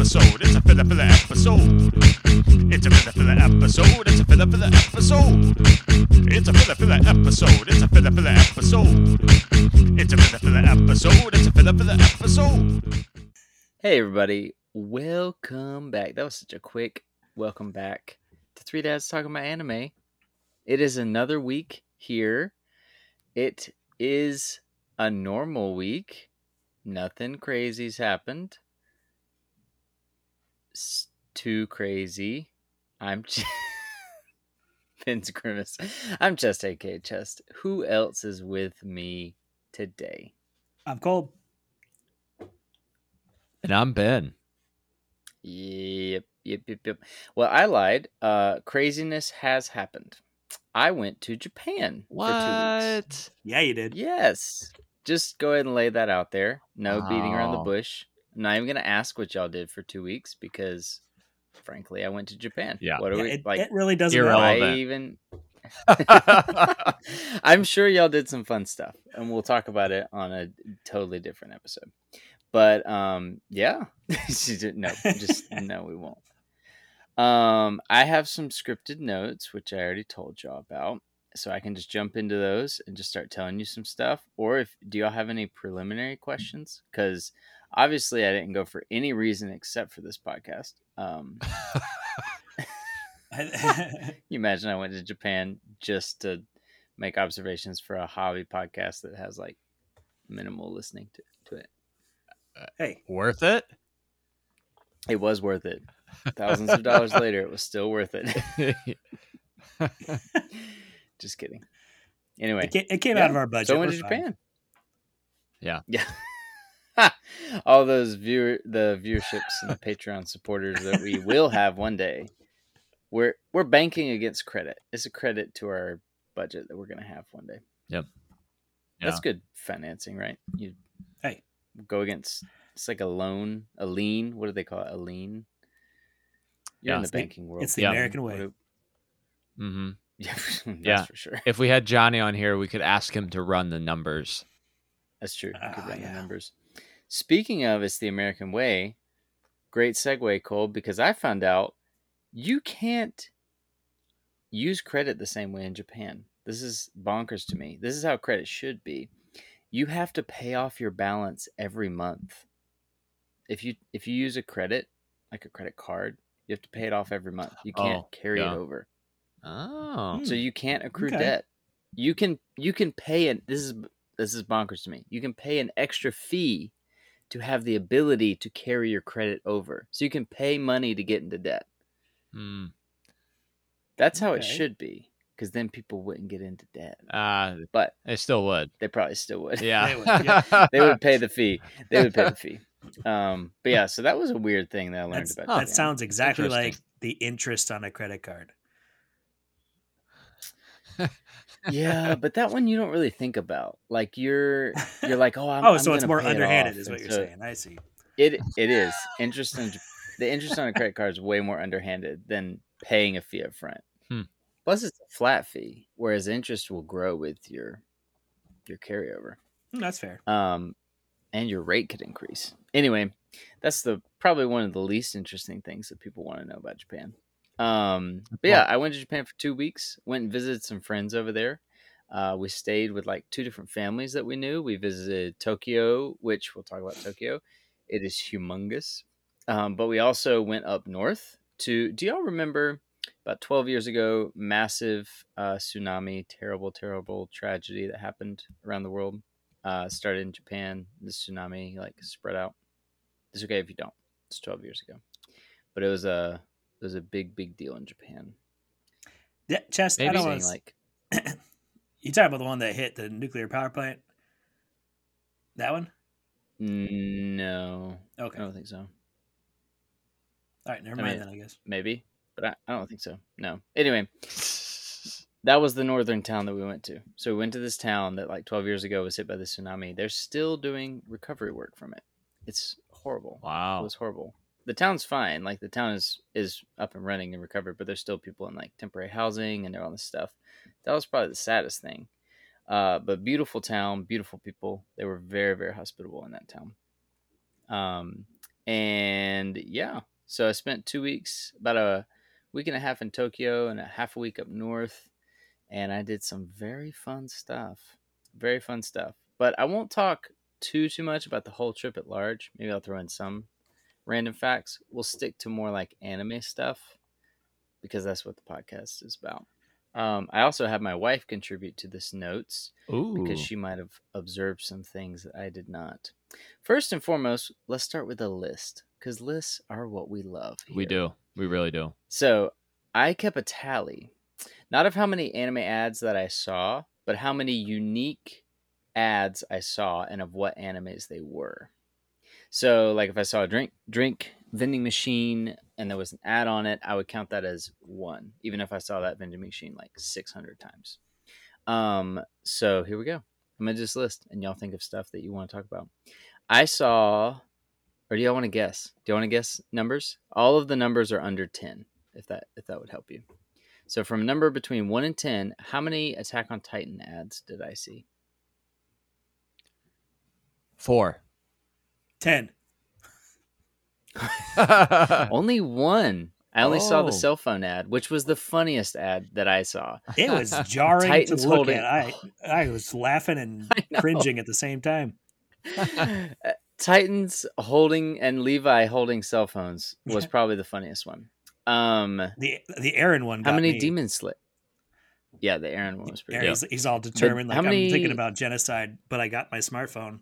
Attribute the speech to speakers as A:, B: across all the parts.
A: episode. It's a filler filler episode. It's a filler filler episode. It's a filler filler episode. It's a filler filler episode. It's a filler filler episode. It's a filler filler episode. It's a filler filler episode.
B: Hey, everybody. Welcome back. That was such a quick welcome back to Three Dads Talking About Anime. It is another week here. It is a normal week. Nothing crazy's happened. S- too crazy. I'm Ch- Vince Grimace. I'm Chest, aka Chest. Who else is with me today?
C: I'm Cole.
D: And I'm Ben.
B: Yep, yep, yep, yep. Well, I lied. Uh, craziness has happened. I went to Japan for two weeks.
D: What?
C: Yeah, you did.
B: Yes. Just go ahead and lay that out there. No beating around the bush. I'm not even gonna ask what y'all did for two weeks because, frankly, I went to Japan.
D: Yeah.
B: What do
C: Yeah,
B: we
C: it,
B: like?
C: it really doesn't
D: Irrelevant.
C: matter.
B: I even. I'm sure y'all did some fun stuff, and we'll talk about it on a totally different episode. But um, yeah, no, just no, we won't. Um, I have some scripted notes, which I already told y'all about, so I can just jump into those and just start telling you some stuff. Or if do y'all have any preliminary questions? Because obviously, I didn't go for any reason except for this podcast. Um, you imagine I went to Japan just to make observations for a hobby podcast that has like minimal listening to, to it.
C: hey,
D: Worth it?
B: It was worth it. Thousands of dollars later, it was still worth it. just kidding. Anyway,
C: it came, it came
B: yeah,
C: out of our budget.
B: so I went
C: We're
B: to
C: fine.
B: Japan.
D: Yeah.
B: Yeah. All those viewer the viewerships and the Patreon supporters that we will have one day. We're we're banking against credit. It's a credit to our budget that we're gonna have one day.
D: Yep.
B: That's good financing, right? You
C: Hey.
B: go against it's like a loan, a lien. What do they call it? A lien? You're
D: Yeah.
B: in the
C: It's the-
B: banking world.
C: It's the
D: Yeah.
C: American way.
B: do-
D: hmm
B: Yeah, that's
D: Yeah.
B: for sure.
D: If we had Johnny on here, we could ask him to run the numbers.
B: That's true. You could
C: Ah,
B: run the
C: yeah.
B: numbers. Speaking of, it's the American way. Great segue, Cole, because I found out you can't use credit the same way in Japan. This is bonkers to me. This is how credit should be. You have to pay off your balance every month. If you if you use a credit, like a credit card, you have to pay it off every month. You oh, can't
D: Oh,
B: carry
D: yeah.
B: it over.
D: Oh.
B: So you can't accrue
C: okay.
B: debt. You can you can pay an this is this is bonkers to me. You can pay an extra fee to have the ability to carry your credit over. So you can pay money to get into debt.
D: Hmm.
B: That's how it should be because then people wouldn't get into debt.
D: Uh,
B: But
D: they still would.
B: they probably still would.
D: Yeah.
C: They would, yeah.
B: they would pay the fee. They would pay the fee. Um, but yeah, so that was a weird thing that I learned
C: That's-
B: about.
C: That sounds exactly like the interest on a credit card.
B: Yeah, but that one you don't really think about. Like you're you're like, oh, I'm,
C: oh,
B: I'm
C: so it's more underhanded,
B: off.
C: is what
B: And
C: you're
B: so-
C: saying. I see.
B: It it is interest on the interest on a credit card is way more underhanded than paying a fee up front.
D: Hmm.
B: Plus, it's a flat fee, whereas interest will grow with your your carryover,
C: Hmm, that's fair.
B: um, and your rate could increase. Anyway, that's the probably one of the least interesting things that people want to know about Japan. Um, but yeah, I went to Japan for two weeks. Went and visited some friends over there. Uh, we stayed with like two different families that we knew. We visited Tokyo, which we'll talk about Tokyo. It is humongous. Um, but we also went up north to. Do y'all remember about 12 years ago, massive uh, tsunami, terrible, terrible tragedy that happened around the world? Uh, started in Japan. The tsunami like spread out. It's okay if you don't. It's 12 years ago, but it was a was a big, big deal in Japan.
C: Yeah, chest. I
D: Maybe
C: don't
B: Saying
C: want
B: like
C: You talking about the one that hit the nuclear power plant? That one?
B: no,
C: Okay.
B: I don't think so.
C: All right, Never
B: I
C: mind
B: mean-
C: then. I guess.
B: Maybe, but I, I don't think so. No. Anyway, that was the northern town that we went to. So we went to this town that like 12 years ago was hit by the tsunami. They're still doing recovery work from it. It's horrible.
D: Wow.
B: It was horrible. The town's fine. Like the town is is up and running and recovered, but there's still people in like temporary housing and all this stuff. That was probably the saddest thing. Uh, but beautiful town, beautiful people. They were very very hospitable in that town. Um, and yeah, so I spent two weeks, about a week and a half in Tokyo and a half a week up north, and I did some very fun stuff. Very fun stuff. But I won't talk too too much about the whole trip at large. Maybe I'll throw in some random facts. We'll stick to more like anime stuff because that's what the podcast is about. Um, I also have my wife contribute to this notes
D: Ooh.
B: because she might have observed some things that I did not. First and foremost, let's start with a list because lists are what we love.
D: we do. We really do.
B: So I kept a tally, not of how many anime ads that I saw, but how many unique ads I saw and of what animes they were. So, like if I saw a drink drink vending machine and there was an ad on it, I would count that as one, even if I saw that vending machine like six hundred times. Um, so here we go. I'm gonna just list, and y'all think of stuff that you want to talk about. I saw, or do y'all want to guess? Do you want to guess numbers? All of the numbers are under ten, if that if that would help you. So from a number between one and ten, how many Attack on Titan ads did I see?
D: Four.
C: Ten.
B: Only one. I only saw the
D: Oh.
B: cell phone ad, which was the funniest ad that I saw.
C: It was jarring
B: Titans
C: to look
B: holding-
C: at. I I was laughing and cringing at the same time.
B: Uh, Titans holding and Levi holding cell phones was probably the funniest one. Um,
C: The the Eren one.
B: how many
C: me.
B: demon slit? Yeah, the Eren one was pretty.
C: Eren,
B: good.
C: he's, he's all determined.
B: how
C: Like I'm thinking about genocide, but I got my smartphone.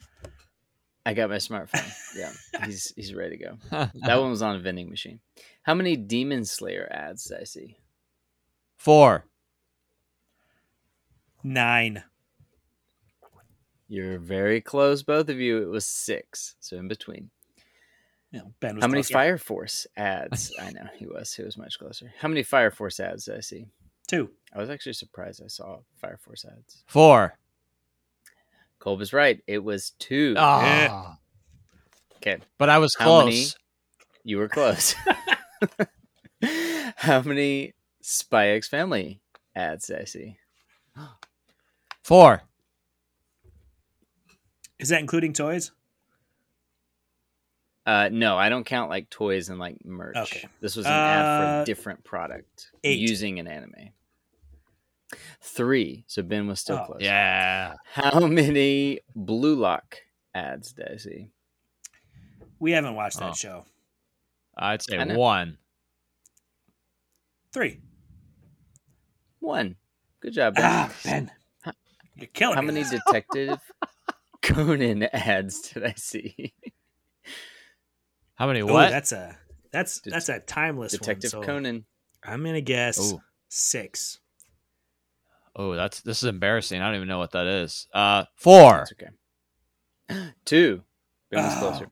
B: I got my smartphone. Yeah, he's he's ready to go. That one was on a vending machine. How many Demon Slayer ads did I see?
D: Four.
C: Nine.
B: You're very close, both of you. It was six, so in between.
C: You know, ben was
B: How many
C: closer.
B: Fire Force ads? I know he was. He was much closer. How many Fire Force ads did I see?
C: Two.
B: I was actually surprised I saw Fire Force ads.
D: Four.
B: Kolb is right. It was two.
D: Ah.
B: Okay,
D: But I was
B: How
D: close.
B: many? you were close. How many Spy X Family ads did I see?
D: Four.
C: Is that including toys?
B: Uh, no, I don't count like toys and like merch.
C: Okay.
B: This was an ad for
C: Uh,
B: a different product
C: eight.
B: using an anime. Three. So Ben was still
C: Oh,
B: close.
D: Yeah.
B: How many Blue Lock ads did I see?
C: We haven't watched that
D: Oh.
C: show.
D: I'd say
B: I know.
D: one.
C: Three.
B: One. Good job, Ben.
C: Ah, Ben. You're killing me.
B: How
C: me.
B: many Detective Conan ads did I see?
D: How many
C: Ooh,
D: what?
C: that's a that's that's a timeless
B: Detective
C: one. so
B: Conan.
C: I'm gonna guess
D: Ooh.
C: six.
D: Oh, that's this is embarrassing. I don't even know what that is. Uh, four.
B: That's okay. Two. Ben was
C: Oh.
B: closer.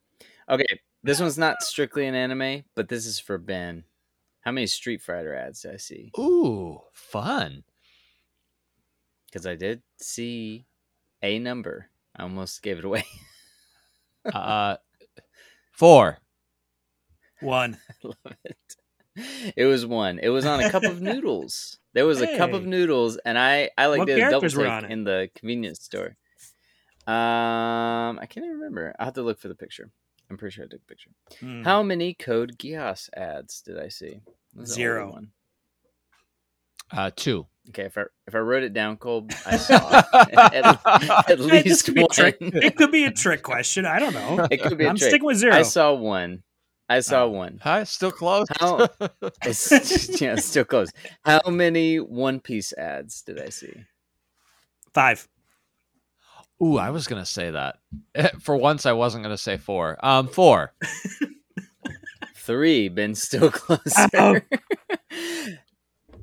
B: Okay, this one's not strictly an anime, but this is for Ben. How many Street Fighter ads did I see?
D: Ooh, fun.
B: Because I did see a number. I almost gave it away.
D: Uh, four.
C: One.
B: I love it. It was one. It was on a cup of noodles. There was a cup of noodles, and I I like
C: What
B: did a double take
C: it?
B: in the convenience store. Um, I can't even remember. I will have to look for the picture. I'm pretty sure I took a picture.
C: Hmm.
B: How many Code Geass ads did I see? What was the older
C: Zero.
B: One?
D: Uh, two.
B: Okay, if I if I wrote it down, Cole, I saw at, at
C: this
B: least
C: could be
B: one.
C: trick. It could be a trick question. I don't know.
B: It could be a
C: I'm
B: trick.
C: sticking with zero.
B: I saw one. I saw
C: Oh.
B: one.
D: Hi, still close.
B: How- It's yeah, it's still close. How many One Piece ads did I see?
C: Five.
D: Ooh, I was gonna say that. For once, I wasn't gonna say four. Um, four.
B: Three. Ben still closer.
C: Ow.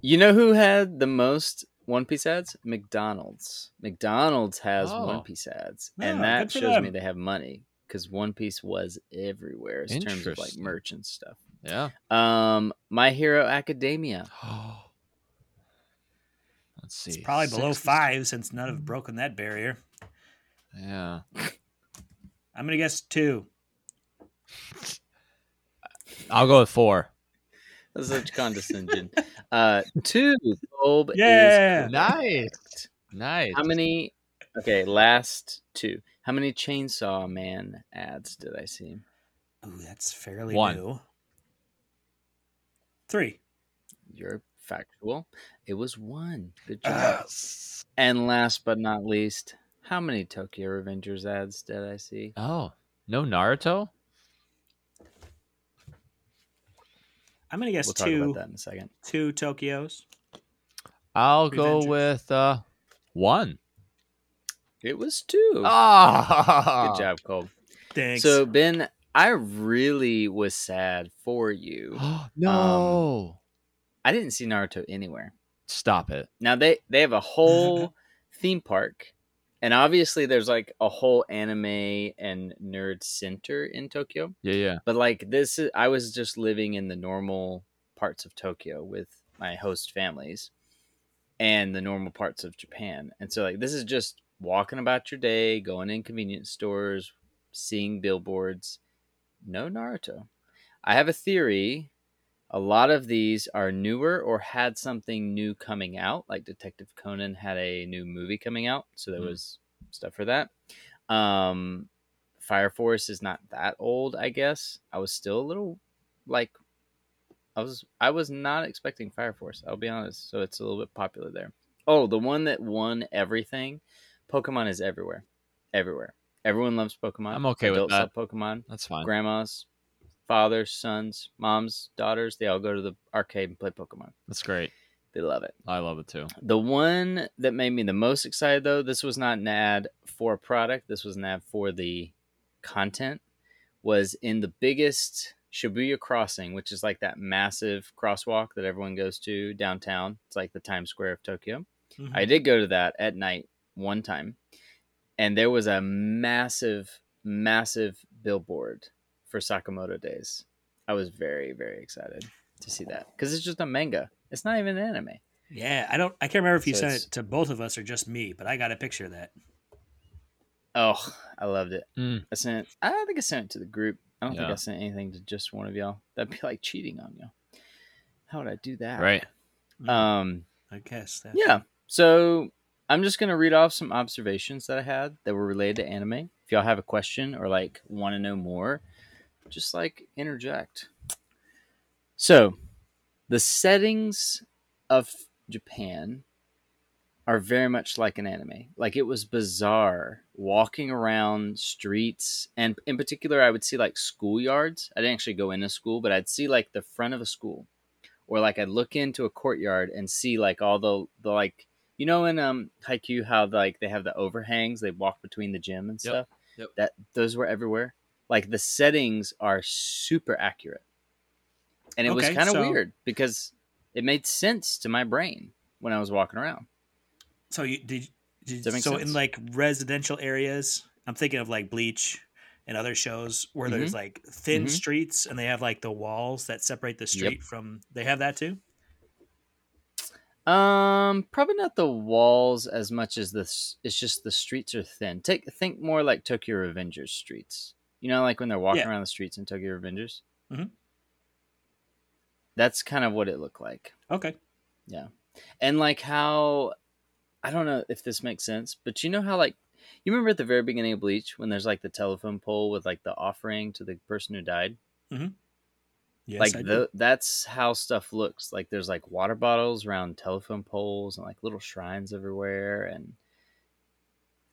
B: you know who had the most One Piece ads? McDonald's. McDonald's has
D: Oh.
B: One Piece ads,
C: Oh,
B: and that
C: good for
B: shows me they have money because One Piece was everywhere in terms of like
D: Interesting.
B: merch and stuff.
D: Yeah.
B: Um, My Hero Academia.
D: Let's see.
C: It's probably below
D: 60.
C: five since none have broken that barrier.
D: Yeah.
C: I'm gonna guess two.
D: I'll go with four.
B: That's such condescension. uh, two. Bulb
C: Yeah.
B: is
D: Nice. Nice.
B: How many? Okay, last two. How many Chainsaw Man ads did I see?
C: Ooh, that's fairly
D: One.
C: new. Three.
B: You're factual. It was one. Good job.
D: Yes.
B: and last but not least, how many Tokyo Revengers ads did I see?
D: Oh, no Naruto?
C: I'm gonna guess
B: we'll talk
C: two.
B: about that in a second.
C: Two Tokyos.
D: I'll go with uh one.
B: It was two.
D: Ah,
B: Good job, Cole.
C: Thanks.
B: So Ben, I really was sad for you.
D: no.
B: I didn't see Naruto anywhere.
D: Stop it.
B: Now they they have a whole theme park, and obviously there's like a whole anime and nerd center in Tokyo.
D: Yeah, yeah.
B: But like this, is, I was just living in the normal parts of Tokyo with my host families, and the normal parts of Japan. And so like this is just walking about your day, going in convenience stores, seeing billboards. No Naruto. I have a theory. A lot of these are newer or had something new coming out. Like Detective Conan had a new movie coming out, so there
D: Hmm.
B: was stuff for that. Um, Fire Force is not that old, I guess. I was still a little like I was I was not expecting Fire Force, I'll be honest. So it's a little bit popular there. Oh, the one that won everything, Pokemon is everywhere. Everywhere. Everyone loves Pokemon.
D: I'm okay with
B: Adults
D: that.
B: love Pokemon.
D: That's fine.
B: Grandmas, fathers, sons, moms, daughters, they all go to the arcade and play Pokemon.
D: That's great.
B: They love it.
D: I love it too.
B: The one that made me the most excited, though, this was not an ad for a product. This was an ad for the content. Was in the biggest Shibuya Crossing, which is like that massive crosswalk that everyone goes to downtown. It's like the Times Square of Tokyo.
C: Mhm.
B: I did go to that at night one time, and there was a massive, massive billboard for Sakamoto Days. I was very, very excited to see that because it's just a manga. It's not even an anime.
C: yeah, I don't. I can't remember if you
B: So
C: sent it to both of us or just me, but I got a picture of that.
B: Oh, I loved it.
D: Mm.
B: I sent. I don't think I sent it to the group. I don't think I sent anything to just one of y'all. That'd be like cheating on you. How would I do that?
D: Right.
C: Mm,
B: Um.
C: I guess. That.
B: Yeah. So I'm just gonna read off some observations that I had that were related to anime. If y'all have a question or like want to know more, just like interject. So, the settings of Japan are very much like an anime. Like it was bizarre walking around streets, and in particular, I would see like schoolyards. I didn't actually go into school, but I'd see like the front of a school, or like I'd look into a courtyard and see like all the the like you know in um Haikyuu how like they have the overhangs they walk between the gym and stuff.
D: yep.
B: That those were everywhere. Like the settings are super accurate, and it was kind of
C: so-
B: weird because it made sense to my brain when I was walking around.
C: So you did. did
B: Does that make
C: so
B: sense?
C: in like residential areas, I'm thinking of like Bleach and other shows where
B: Mm-hmm.
C: there's like thin
B: Mhm.
C: streets and they have like the walls that separate the street from. They have that too.
B: Um, probably not the walls as much as this. It's just the streets are thin. Take think more like Tokyo Revengers streets. You know, like when they're walking
C: Yeah.
B: around the streets in Tokyo Revengers.
C: Mhm.
B: That's kind of what it looked like,
C: Okay.
B: Yeah, and like how I don't know if this makes sense, but you know how like you remember at the very beginning of Bleach when there's like the telephone pole with like the offering to the person who died.
C: Yes,
B: like the, that's how stuff looks. Like there's like water bottles around telephone poles and like little shrines everywhere and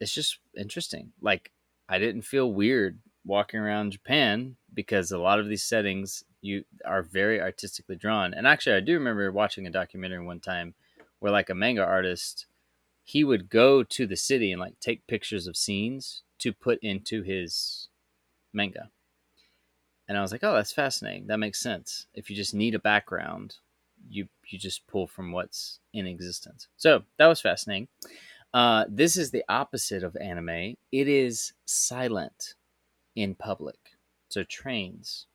B: it's just interesting. Like i didn't feel weird walking around japan because a lot of these settings you are very artistically drawn. And actually i do remember watching a documentary one time where like a manga artist he would go to the city and like take pictures of scenes to put into his manga and I was like, "Oh, that's fascinating. That makes sense. If you just need a background, you you just pull from what's in existence." So that was fascinating. Uh, this is the opposite of anime. It is silent in public. So trains,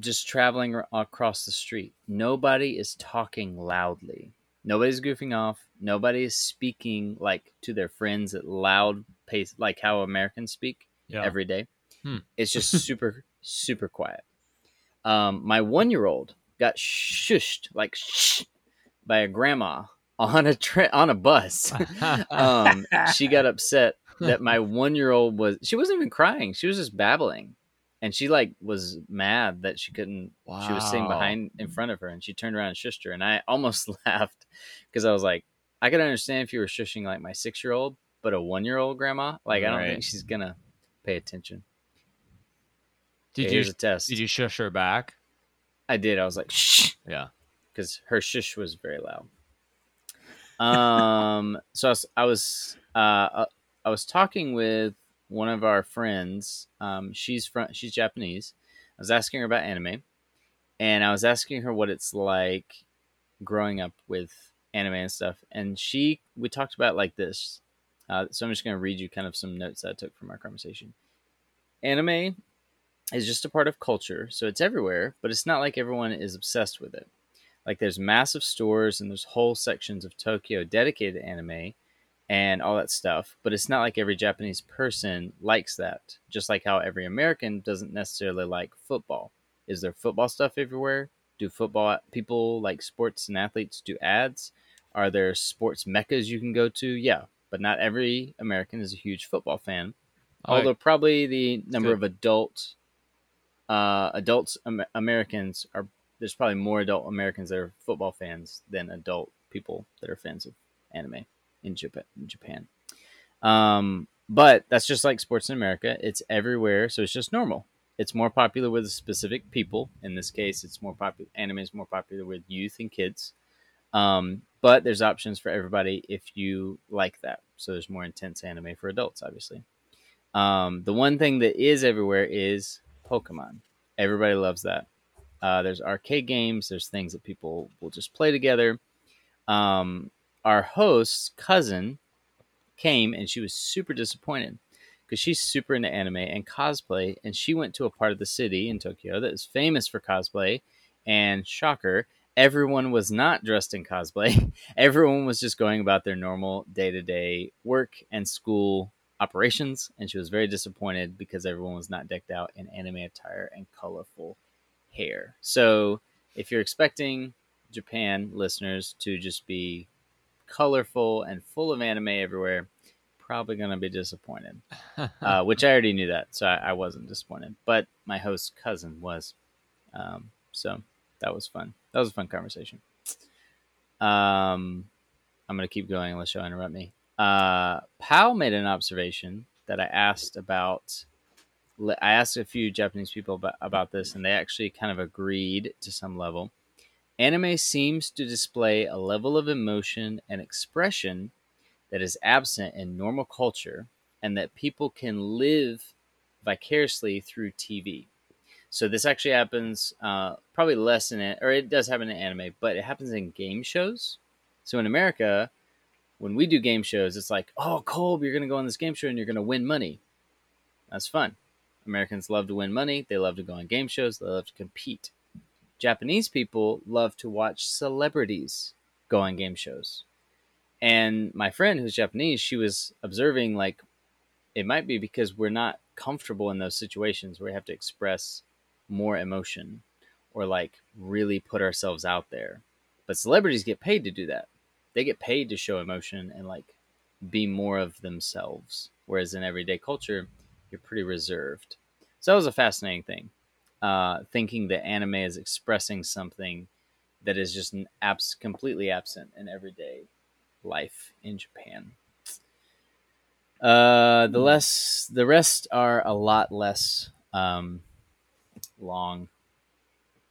B: just traveling across the street. Nobody is talking loudly. Nobody's goofing off. Nobody is speaking like to their friends at loud pace, like how Americans speak
D: Yeah.
B: every day.
D: Hmm.
B: It's just super, super quiet. Um, my one year old got shushed, like shh, by a grandma on a tra- on a bus. um, she got upset that my one year old was. She wasn't even crying. She was just babbling, and she like was mad that she couldn't. She was sitting behind in front of her, and she turned around and shushed her, and I almost laughed because I was like, I could understand if you were shushing like my six year old, but a one year old grandma, like I don't
D: Right.
B: think she's gonna pay attention.
D: Did you
B: here's a test?
D: did you shush her back?
B: I did. I was like, shh,
D: Yeah.
B: because her shush was very loud. Um, so I was, I was, uh, uh, I was talking with one of our friends. Um, she's from, she's Japanese. I was asking her about anime, and I was asking her what it's like growing up with anime and stuff. And she, we talked about it like this. Uh, so I'm just going to read you kind of some notes that I took from our conversation. Anime is just a part of culture, so it's everywhere, but it's not like everyone is obsessed with it. Like there's massive stores and there's whole sections of Tokyo dedicated to anime and all that stuff, but it's not like every Japanese person likes that. Just like how every American doesn't necessarily like football. Is there football stuff everywhere? Do football people like sports and athletes do ads? Are there sports meccas you can go to? Yeah, but not every American is a huge football fan. Although probably the number of adult uh, adults Am- Americans are there's probably more adult Americans that are football fans than adult people that are fans of anime in Japan. In Japan. Um, but that's just like sports in America. It's everywhere, so it's just normal. It's more popular with specific people. In this case, it's more popular. Anime is more popular with youth and kids. Um, but there's options for everybody if you like that. So there's more intense anime for adults, obviously. Um, the one thing that is everywhere is Pokemon. Everybody loves that. Uh, there's arcade games. There's things that people will just play together. Um, our host's cousin came and she was super disappointed because she's super into anime and cosplay, and she went to a part of the city in Tokyo that is famous for cosplay. And shocker, everyone was not dressed in cosplay. everyone was just going about their normal day to day work and school operations, and she was very disappointed because everyone was not decked out in anime attire and colorful hair. So, if you're expecting Japan listeners to just be colorful and full of anime everywhere, probably going to be disappointed. uh, which I already knew that, so I, I wasn't disappointed. But my host's cousin was. Um, so that was fun. That was a fun conversation. Um, I'm going to keep going unless you'll interrupt me. Uh, Pal made an observation that I asked about. I asked a few Japanese people about, about this, and they actually kind of agreed to some level. Anime seems to display a level of emotion and expression that is absent in normal culture, and that people can live vicariously through TV. So this actually happens uh, probably less in it, or it does happen in anime, but it happens in game shows. So in America, when we do game shows, it's like, oh, Colb, you're going to go on this game show and you're going to win money. That's fun. Americans love to win money. They love to go on game shows. They love to compete. Japanese people love to watch celebrities go on game shows. And my friend who's Japanese, she was observing like it might be because we're not comfortable in those situations where we have to express more emotion or like really put ourselves out there. But celebrities get paid to do that. They get paid to show emotion and like be more of themselves. Whereas in everyday culture, you're pretty reserved. So that was a fascinating thing. Uh, thinking that anime is expressing something that is just an abs- completely absent in everyday life in Japan. Uh, the less the rest are a lot less um, long,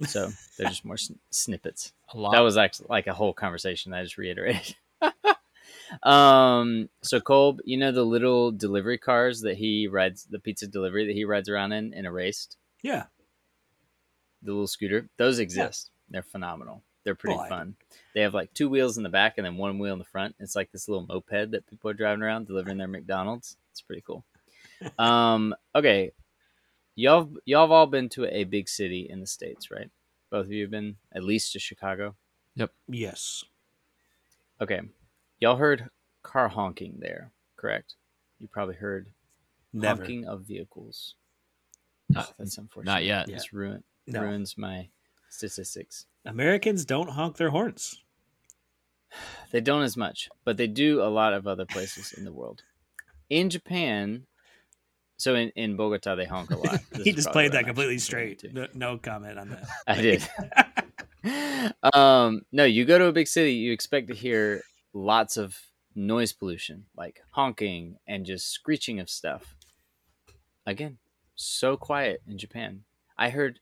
B: so they're just more sn- snippets.
D: a lot.
B: That was actually like a whole conversation. I just reiterated. um, so Kolb, you know the little delivery cars that he rides, the pizza delivery that he rides around in in a race,
C: Yeah.
B: the little scooter. Those exist. They're phenomenal. They're pretty
C: Boy.
B: fun. They have like two wheels in the back and then one wheel in the front. It's like this little moped that people are driving around delivering their McDonald's. It's pretty cool. Um, okay, y'all y'all have all been to a big city in the states, right? Both of you have been at least to Chicago. Yep.
C: Yes.
B: Okay, y'all heard car honking there, correct? You probably heard
C: Never.
B: honking of vehicles.
D: Not-
B: Oh, that's unfortunate.
D: not yet.
B: It's ruin
C: No.
B: ruins my statistics.
C: Americans don't honk their horns.
B: They don't as much, but they do a lot of other places in the world. In Japan, So in, in Bogota they honk a lot.
C: He just played that completely straight. No, no comment on that.
B: I did. um, no, you go to a big city, you expect to hear lots of noise pollution, like honking and just screeching of stuff. Again, so quiet in Japan. I heard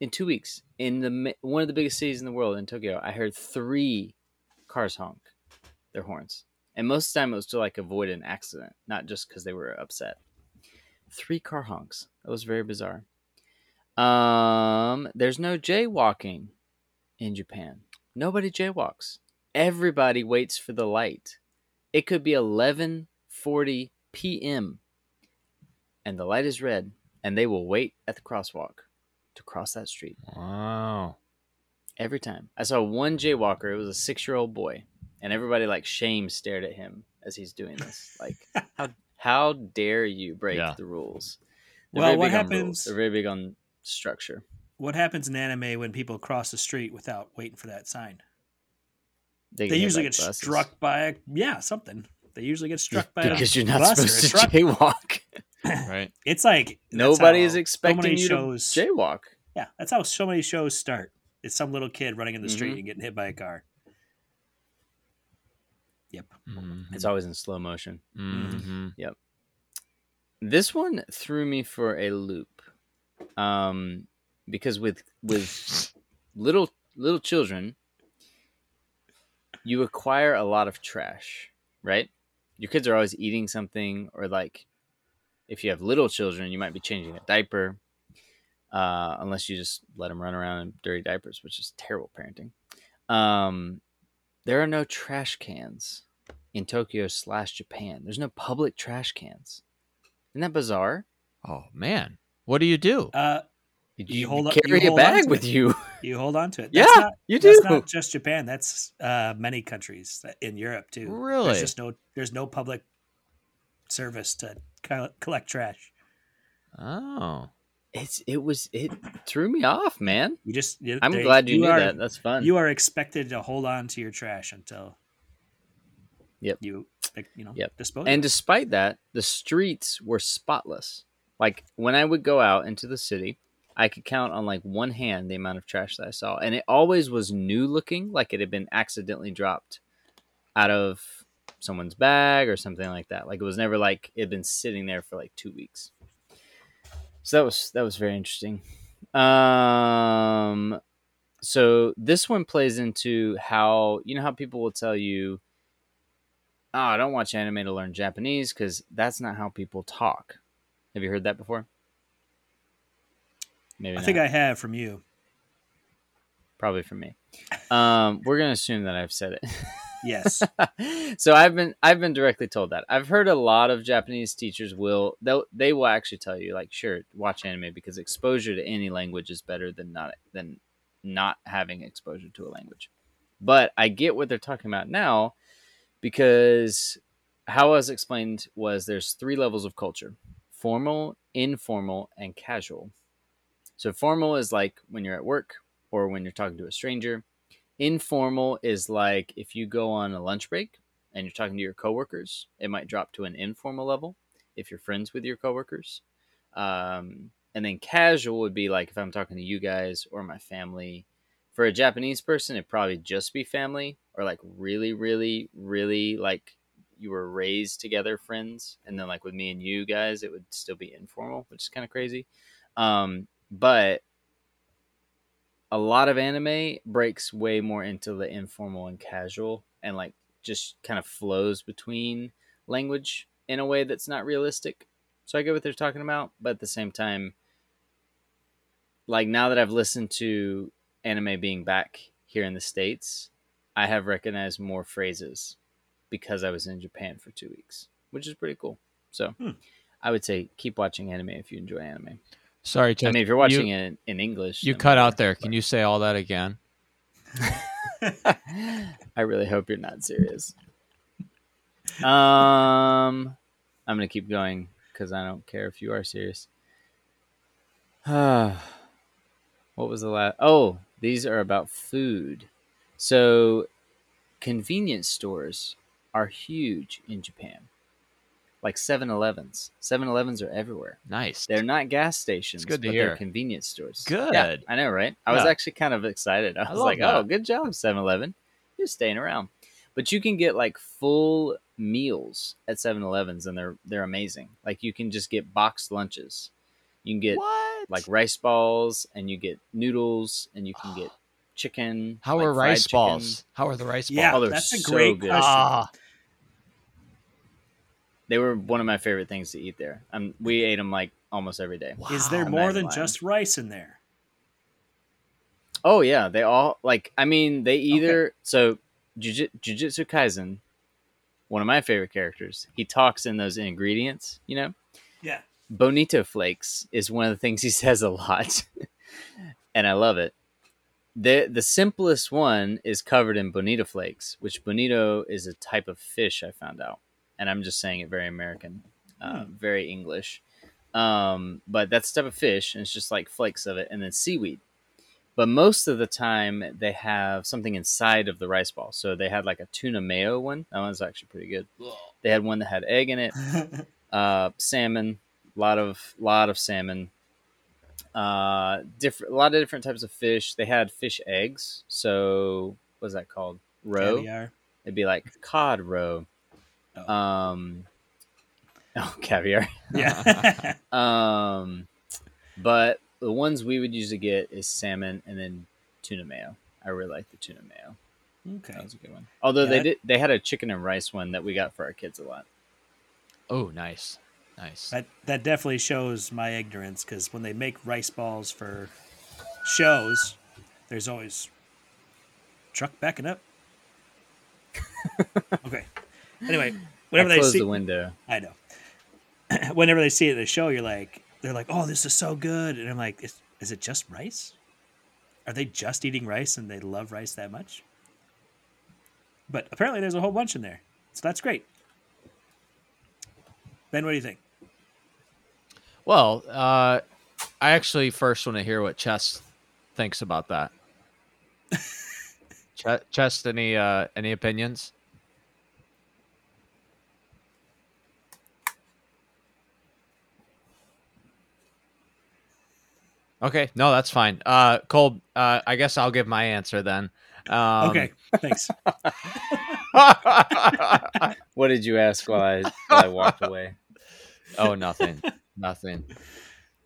B: in two weeks in the one of the biggest cities in the world in Tokyo, I heard three cars honk their horns, and most of the time it was to like avoid an accident, not just because they were upset. Three car honks. That was very bizarre. Um, there's no jaywalking in Japan. Nobody jaywalks. Everybody waits for the light. It could be 11:40 p.m. and the light is red and they will wait at the crosswalk to cross that street
D: Wow.
B: every time. I saw one jaywalker, it was a 6-year-old boy, and everybody like shame stared at him as he's doing this. Like how how dare you break
D: Yeah.
B: the rules? They're
C: Well, what
B: big rules.
C: happens-
B: They're very big on structure.
C: What happens in anime when people cross the street without waiting for that sign?
B: They,
C: They usually get
B: buses.
C: struck by a yeah something. They usually get struck by a
B: because you're not
C: bus or a
B: supposed to jaywalk.
D: Right.
C: It's like that's
B: Nobody
C: how
B: is
C: so
B: expecting
C: many
B: you
C: shows,
B: to jaywalk.
C: Yeah, that's how so many shows start. It's some little kid running in the street
B: Mhm.
C: and getting hit by a car. Yep.
D: Mhm.
B: It's always in slow motion.
D: Mhm.
B: This one threw me for a loop, um, because with with little little children, you acquire a lot of trash, right? Your kids are always eating something, or like, if you have little children, you might be changing a diaper, uh, unless you just let them run around in dirty diapers, which is terrible parenting. Um, there are no trash cans in Tokyo slash Japan. There's no public trash cans. Isn't that bizarre?
D: Oh man, what do you do?
C: Uh,
B: You,
C: You hold on-
B: carry
C: you
B: a
C: hold on
B: bag with
C: it.
B: you.
C: you hold on to it.
B: Yeah,
C: That's not,
B: you
C: That's
B: do.
C: not just Japan. That's uh, many countries in Europe too.
D: Really?
C: There's just no. There's no public service to collect trash.
D: Oh,
B: It's it was it threw me off, man.
C: You just. You,
B: I'm
C: they-
B: glad you, knew
C: are,
B: that. That's fun.
C: You are expected to hold on to your trash until.
B: Yep.
C: You, you know,
B: Yep.
C: dispose.
B: and despite that, the streets were spotless. Like when I would go out into the city, I could count on like one hand the amount of trash that I saw, and it always was new looking, like it had been accidentally dropped out of someone's bag or something like that. Like it was never like it had been sitting there for like two weeks. So that was that was very interesting. Um, so this one plays into how you know how people will tell you oh, I don't watch anime to learn Japanese because that's not how people talk. Have you heard that before? Maybe
C: I
B: not.
C: think I have from you.
B: probably from me. Um, we're gonna assume that I've said it. Yes. so I've been I've been directly told that. I've heard a lot of Japanese teachers will they they will actually tell you like sure watch anime because exposure to any language is better than not than not having exposure to a language. But I get what they're talking about now because how I was explained was there's three levels of culture formal, informal, and casual. So, formal is like when you're at work or when you're talking to a stranger. Informal is like if you go on a lunch break and you're talking to your coworkers, it might drop to an informal level if you're friends with your coworkers. Um, and then casual would be like if I'm talking to you guys or my family. For a Japanese person, it'd probably just be family or like really, really, really like you were raised together friends. And then like with me and you guys, it would still be informal, which is kind of crazy. Um, but a lot of anime breaks way more into the informal and casual and like just kind of flows between language in a way that's not realistic. So I get what they're talking about, but at the same time, like now that I've listened to anime being back here in the States, I have recognized more phrases because I was in Japan for two weeks, which is pretty cool. So
C: Hmm.
B: I would say keep watching anime if you enjoy anime.
D: sorry,
B: I mean, if you're watching
D: you,
B: it in, in English,
D: you cut out there. Can you say all that again?
B: I really hope you're not serious. Um, I'm gonna keep going because I don't care if you are serious. what was the last? Oh, these are about food. So, convenience stores are huge in Japan. like 7-Elevens. 7-Elevens are everywhere.
D: Nice.
B: They're not gas stations,
D: good to
B: but
D: hear.
B: they're convenience stores.
D: Good.
B: Yeah, I know, right? I was actually kind of excited. I
D: I
B: was like, oh,
D: that.
B: "Oh, good job, 7-Eleven. You're staying around." But you can get like full meals at 7-Elevens and they're they're amazing. Like you can just get boxed lunches. You can get
D: what?
B: Like rice balls and you get noodles and you can get chicken.
D: how
B: like
D: are
B: fried
D: rice
B: chicken.
D: balls? How are the rice
C: Yeah,
D: balls?
B: Oh, they're
C: that's a
B: so
C: great
B: good.
C: question.
D: Ah,
B: They were one of my favorite things to eat there. Um, we ate them like almost every day.
C: Is there more than
B: lying.
C: just rice in there?
B: Oh yeah, they all like. I mean, they either so Juji- Jujutsu Kaisen, one of my favorite characters. He talks in those ingredients. You know,
C: Yeah.
B: Bonito flakes is one of the things he says a lot, and I love it. the The simplest one is covered in bonito flakes, which bonito is a type of fish. I found out, and I'm just saying it very American, uh, very English. Um, but that's a type of fish, and it's just like flakes of it, and then seaweed. But most of the time, they have something inside of the rice ball. So they had like a tuna mayo one. That one's actually pretty good. They had one that had egg in it, uh, salmon, a lot of lot of salmon, uh, different, a lot of different types of fish. They had fish eggs. So what's that called? Roe.
C: Caviar.
B: It'd be like cod roe.
C: Oh.
B: Um, oh, caviar.
C: Yeah.
B: Um, but the ones we would usually get is salmon and then tuna mayo. I really like the tuna mayo.
C: okay.
B: That was a good one. Although
C: Yeah,
B: they
C: that-
B: did, they had a chicken and rice one that we got for our kids a lot.
D: oh, nice, nice.
C: That that definitely shows my ignorance because when they make rice balls for shows, there's always truck backing up. okay. Anyway, whenever
B: I
C: they see,
B: the window.
C: I know. whenever they see it at the show, you're like, they're like, "Oh, this is so good," and I'm like, "Is, is it just rice? Are they just eating rice and they love rice that much?" But apparently, there's a whole bunch in there, so that's great. Ben, what do you think?
D: Well, uh, I actually first want to hear what Chest thinks about that. Ch- Chest, any uh, any opinions? Okay, no, that's fine. Uh, Cole, uh, I guess I'll give my answer then. Um,
C: okay, thanks.
B: What did you ask while I while I walked away?
D: oh, nothing, nothing,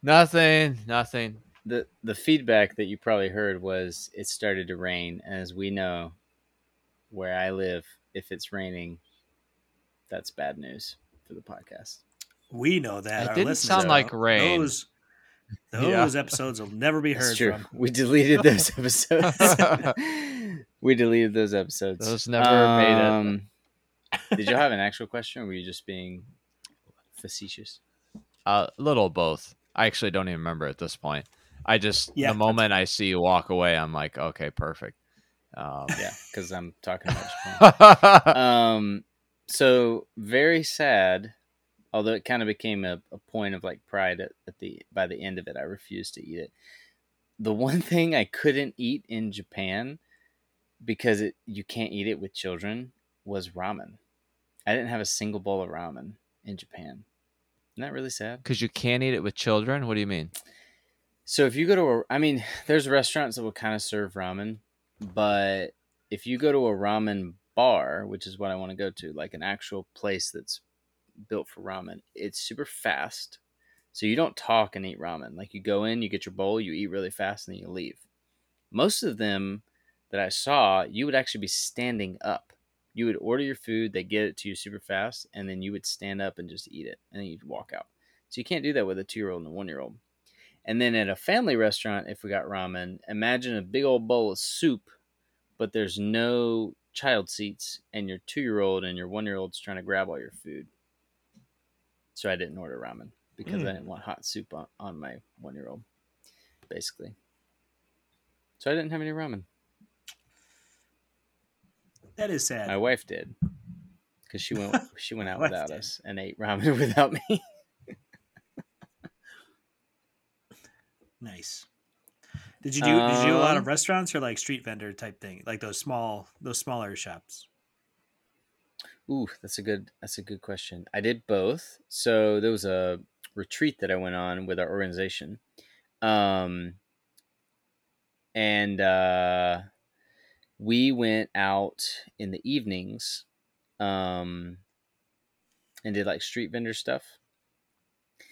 D: nothing, nothing.
B: the The feedback that you probably heard was it started to rain, and as we know, where I live, if it's raining, that's bad news for the podcast.
C: We know that.
D: It
C: Our
D: didn't sound
C: don't.
D: like rain.
C: Those,
D: Yeah.
C: episodes will never be heard
B: true.
C: from.
B: We deleted those episodes. we deleted those episodes.
D: Those never made it.
B: Um, Did you have an actual question, or were you just being facetious?
D: A little both. I actually don't even remember at this point. I just
C: Yeah,
D: the moment I see you walk away, I'm like, okay, perfect. Um,
B: Yeah, because I'm talking about Japan. um so very sad although it kind of became a, a point of like pride at, at the by the end of it i refused to eat it the one thing i couldn't eat in japan because it you can't eat it with children was ramen i didn't have a single bowl of ramen in japan isn't that really sad
D: Because you can't eat it with children. What do you mean?
B: so if you go to a, I mean, there's restaurants that will kind of serve ramen, but if you go to a ramen bar, which is what I want to go to, like an actual place that's built for ramen, it's super fast. So you don't talk and eat ramen. Like you go in, you get your bowl, you eat really fast, and then you leave. Most of them that I saw, you would actually be standing up. You would order your food, they get it to you super fast, and then you would stand up and just eat it, and then you'd walk out. So you can't do that with a two year old and a one year old. And then at a family restaurant, if we got ramen, imagine a big old bowl of soup, but there's no child seats, and your two year old and your one year old's trying to grab all your food. So I didn't order ramen because I
C: Mm.
B: didn't want hot soup on, on my one year old, basically. So I didn't have any ramen.
C: That is sad.
B: My wife did because she went she went out without
C: did.
B: us and ate ramen without me.
C: Nice. Did you do? did you do a lot of
B: Um,
C: restaurants or like street vendor type thing, like those small, those smaller shops?
B: Ooh, that's a good that's a good question. I did both. So there was a retreat that I went on with our organization. Um and uh we went out in the evenings um and did like street vendor stuff.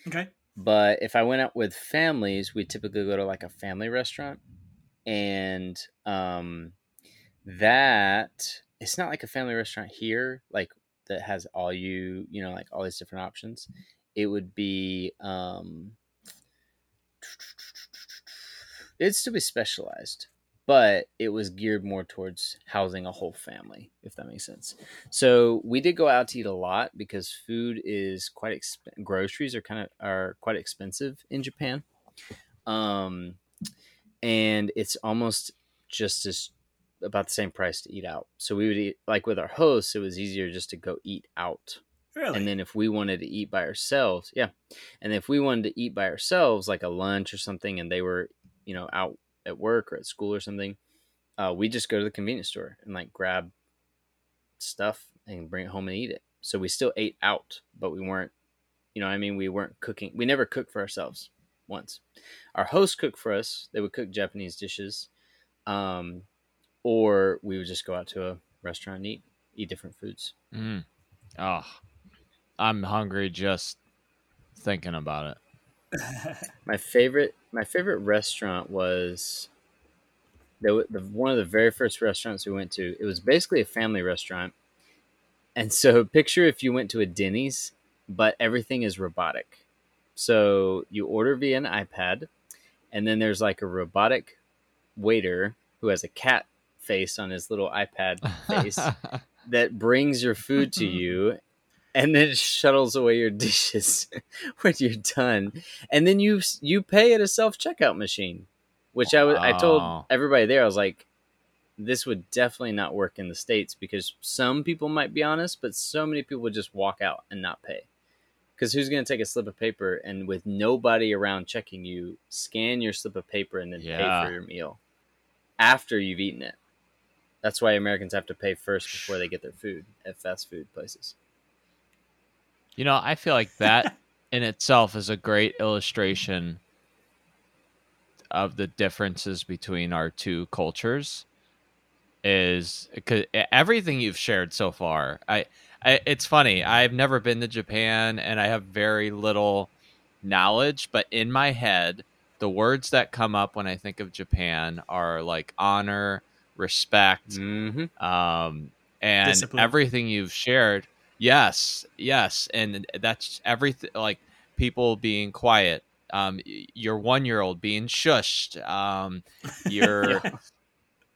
C: Okay.
B: But if I went out with families, we typically go to like a family restaurant. And um that it's not like a family restaurant here, like that has all you, you know, like all these different options. It would be um it'd still be specialized, but it was geared more towards housing a whole family, if that makes sense. So we did go out to eat a lot because food is quite exp- groceries are kind of are quite expensive in Japan, um, and it's almost just as about the same price to eat out. So we would eat like with our hosts, it was easier just to go eat out.
C: Really?
B: And then if we wanted to eat by ourselves, yeah. And if we wanted to eat by ourselves, like a lunch or something, and they were, you know, out at work or at school or something, uh, we just go to the convenience store and like grab stuff and bring it home and eat it. So we still ate out, but we weren't, you know, what I mean, we weren't cooking. We never cooked for ourselves once. Our host cooked for us. They would cook Japanese dishes, um, or we would just go out to a restaurant and eat eat different foods.
D: Mm. Oh, I'm hungry just thinking about it.
B: My favorite, my favorite restaurant was the, the one of the very first restaurants we went to. It was basically a family restaurant, and so picture if you went to a Denny's, but everything is robotic. So you order via an iPad, and then there's like a robotic waiter who has a cat face on his little iPad face that brings your food to you and then it shuttles away your dishes when you're done. And then you you pay at a self-checkout machine which I wa- I told everybody there I was like this would definitely not work in the states because some people might be honest but so many people would just walk out and not pay. Because who's going to take a slip of paper and with nobody around checking you scan your slip of paper and then
D: Yeah.
B: pay for your meal after you've eaten it? That's why americans have to pay first before they get their food at fast food places
D: You know, I feel like that in itself is a great illustration of the differences between our two cultures. Is because everything you've shared so far, I, I, it's funny. I've never been to Japan, and I have very little knowledge. But in my head, the words that come up when I think of Japan are like honor, respect,
B: mm-hmm.
D: um, and
C: Discipline.
D: everything you've shared. Yes, yes, and that's everything. Like people being quiet, um, your one year old being shushed, um, your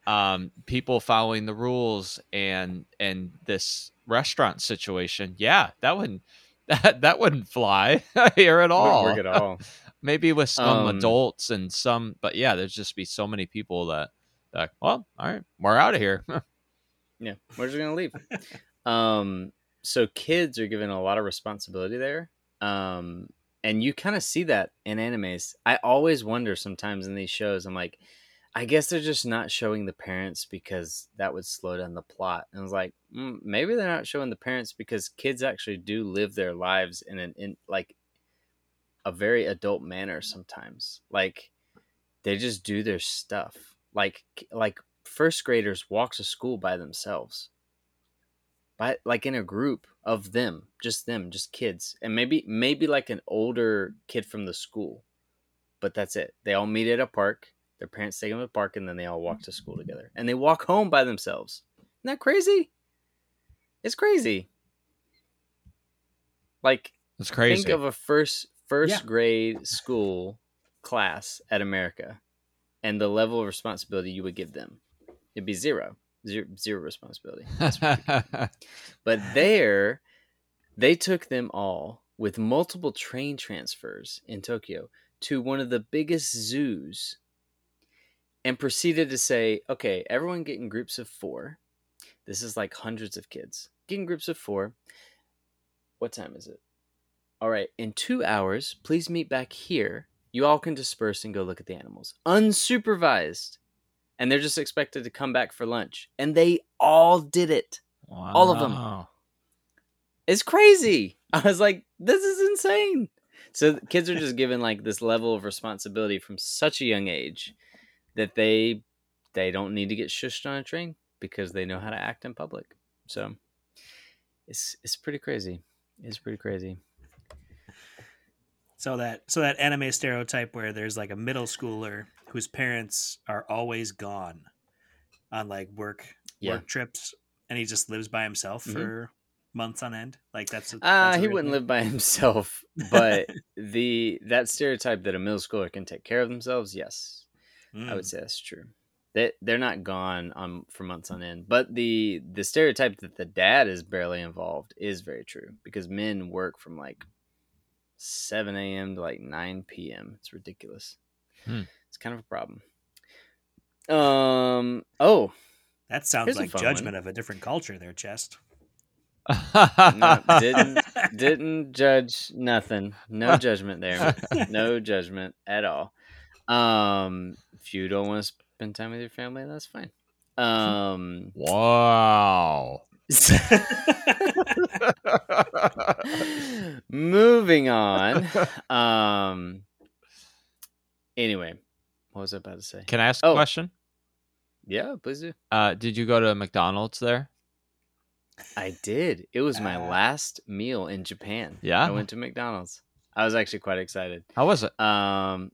D: um, people following the rules, and and this restaurant situation. Yeah, that wouldn't that that wouldn't fly here at all.
B: work at all
D: Maybe with some
B: Um,
D: adults and some, but yeah, there's just be so many people that that well, all right, we're out of here.
B: Yeah, we're just gonna leave. um, so kids are given a lot of responsibility there, um, and you kind of see that in animes. I always wonder sometimes in these shows. I'm like, I guess they're just not showing the parents because that would slow down the plot. And I was like, mm, maybe they're not showing the parents because kids actually do live their lives in an in like a very adult manner sometimes. Like they just do their stuff. Like like first graders walk to school by themselves. By like in a group of them, just them, just kids. And maybe maybe like an older kid from the school. But that's it. They all meet at a park. Their parents take them to the park and then they all walk to school together. And they walk home by themselves. Isn't that crazy? It's crazy. Like
D: It's crazy.
B: Think of a first first
C: Yeah.
B: grade school class at America and the level of responsibility you would give them. It'd be zero. Zero, zero responsibility. But there, they took them all with multiple train transfers in Tokyo to one of the biggest zoos and proceeded to say, okay, everyone get in groups of four. This is like hundreds of kids. Get in groups of four. What time is it? All right, in two hours, please meet back here. You all can disperse and go look at the animals. Unsupervised. And they're just expected to come back for lunch. And they all did it. all of them. It's crazy. I was like, this is insane. So kids are just given like this level of responsibility from such a young age that they they don't need to get shushed on a train because they know how to act in public. So it's it's pretty crazy. It's pretty crazy.
C: So that so that anime stereotype where there's like a middle schooler whose parents are always gone on like work
B: Yeah.
C: work trips, and he just lives by himself
B: Mhm.
C: for months on end. Like that's, a,
B: Uh,
C: that's a
B: he wouldn't
C: thing?
B: live by himself, but the that stereotype that a middle schooler can take care of themselves, yes, I
C: Mm.
B: would say that's true. They they're not gone on for months on end. But the the stereotype that the dad is barely involved is very true because men work from like seven a.m. to like nine p.m. It's ridiculous.
D: Hmm.
B: It's kind of a problem. Um. Oh,
C: That sounds like
B: fun
C: judgment of a different culture there, Chest.
B: no, didn't didn't judge nothing. No judgment there. No judgment at all. Um, if you don't want to spend time with your family, that's fine. Um,
D: wow.
B: moving on. Um, anyway, what was I about to say?
D: Can I ask a
B: Oh.
D: question?
B: Yeah, please do.
D: Uh, did you go to McDonald's there?
B: I did. It was my
C: Ah.
B: last meal in Japan.
D: Yeah?
B: I went to McDonald's. I was actually quite excited.
D: How was it?
B: Um,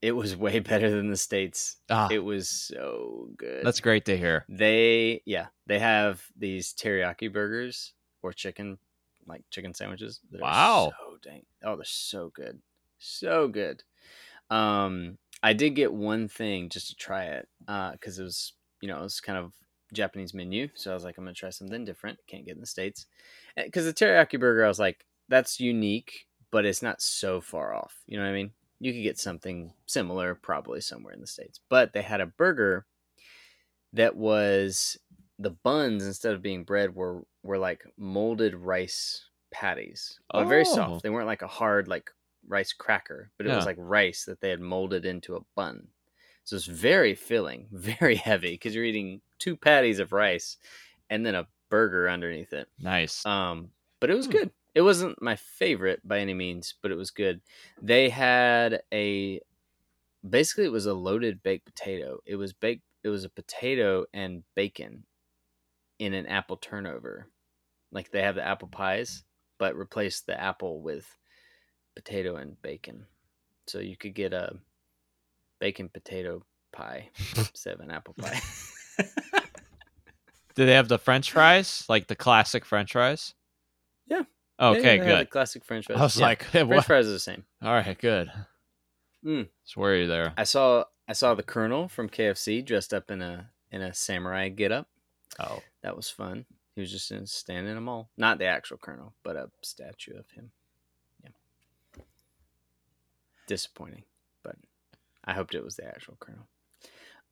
B: it was way better than the states.
D: Ah,
B: It was so good.
D: that's great to hear.
B: They yeah, they have these teriyaki burgers or chicken like chicken sandwiches. that are
D: Wow.
B: So dang. Oh, they're so good. So good. Um I did get one thing just to try it uh cuz it was, you know, it was kind of Japanese menu, so I was like I'm going to try something different. Can't get in the states. Cuz the teriyaki burger I was like that's unique, but it's not so far off. You know what I mean? You could get something similar probably somewhere in the states. But they had a burger that was the buns instead of being bread were were like molded rice patties. But very
D: Oh.
B: soft. They weren't like a hard like rice cracker, but it was like rice that they had molded into a bun. So it's very filling, very heavy because you're eating two patties of rice and then a burger underneath it.
D: Nice.
B: Um, but it was
D: Hmm.
B: good. It wasn't my favorite by any means, but it was good. They had a basically it was a loaded baked potato. It was baked. It was a potato and bacon in an apple turnover. Like they have the apple pies, but replace the apple with potato and bacon. So you could get a bacon potato pie seven apple pie.
D: Do they have the French fries, like the classic French fries?
B: Yeah.
D: Okay,
B: They had the
D: good.
B: classic French fries.
D: I was
B: Yeah,
D: like,
B: French
D: what?
B: fries are the same.
D: All right, good.
B: Mm.
D: Just worry there.
B: I saw I saw the Colonel from KFC dressed up in a in a samurai getup.
D: Oh,
B: That was fun. He was just standing in a mall, not the actual Colonel, but a statue of him. Disappointing, but I hoped it was the actual Colonel.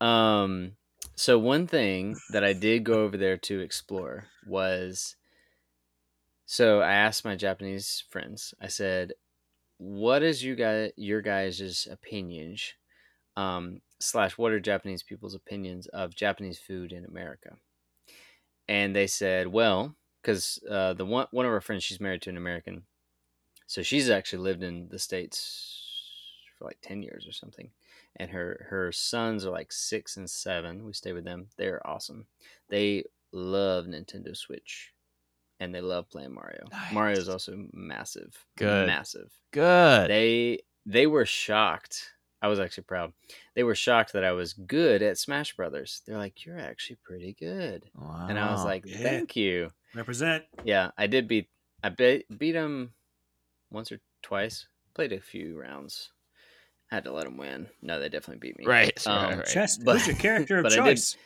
B: Um, so one thing that I did go over there to explore was, so I asked my Japanese friends. I said, "What is you guys your guys' opinions?" Um, slash, what are Japanese people's opinions of Japanese food in America? And they said, well, because uh, the one one of our friends, she's married to an American, so she's actually lived in the states for like ten years or something. And her her sons are like six and seven. We stay with them. They're awesome. They love Nintendo Switch, and they love playing Mario. Mario is also massive,
D: Good.
B: massive
D: good.
B: they they were shocked. I was actually proud. They were shocked that I was good at Smash Brothers. They're like, "You're actually pretty good,"
D: wow.
B: and I was like,
C: yeah.
B: "Thank you."
C: Represent.
B: Yeah, I did beat. I be, beat him once or twice. Played a few rounds. Had to let him win. No, they definitely beat me.
D: right,
B: Um,
D: right, right.
C: Chest.
B: But-
C: who's your character of
B: but I did-
C: choice?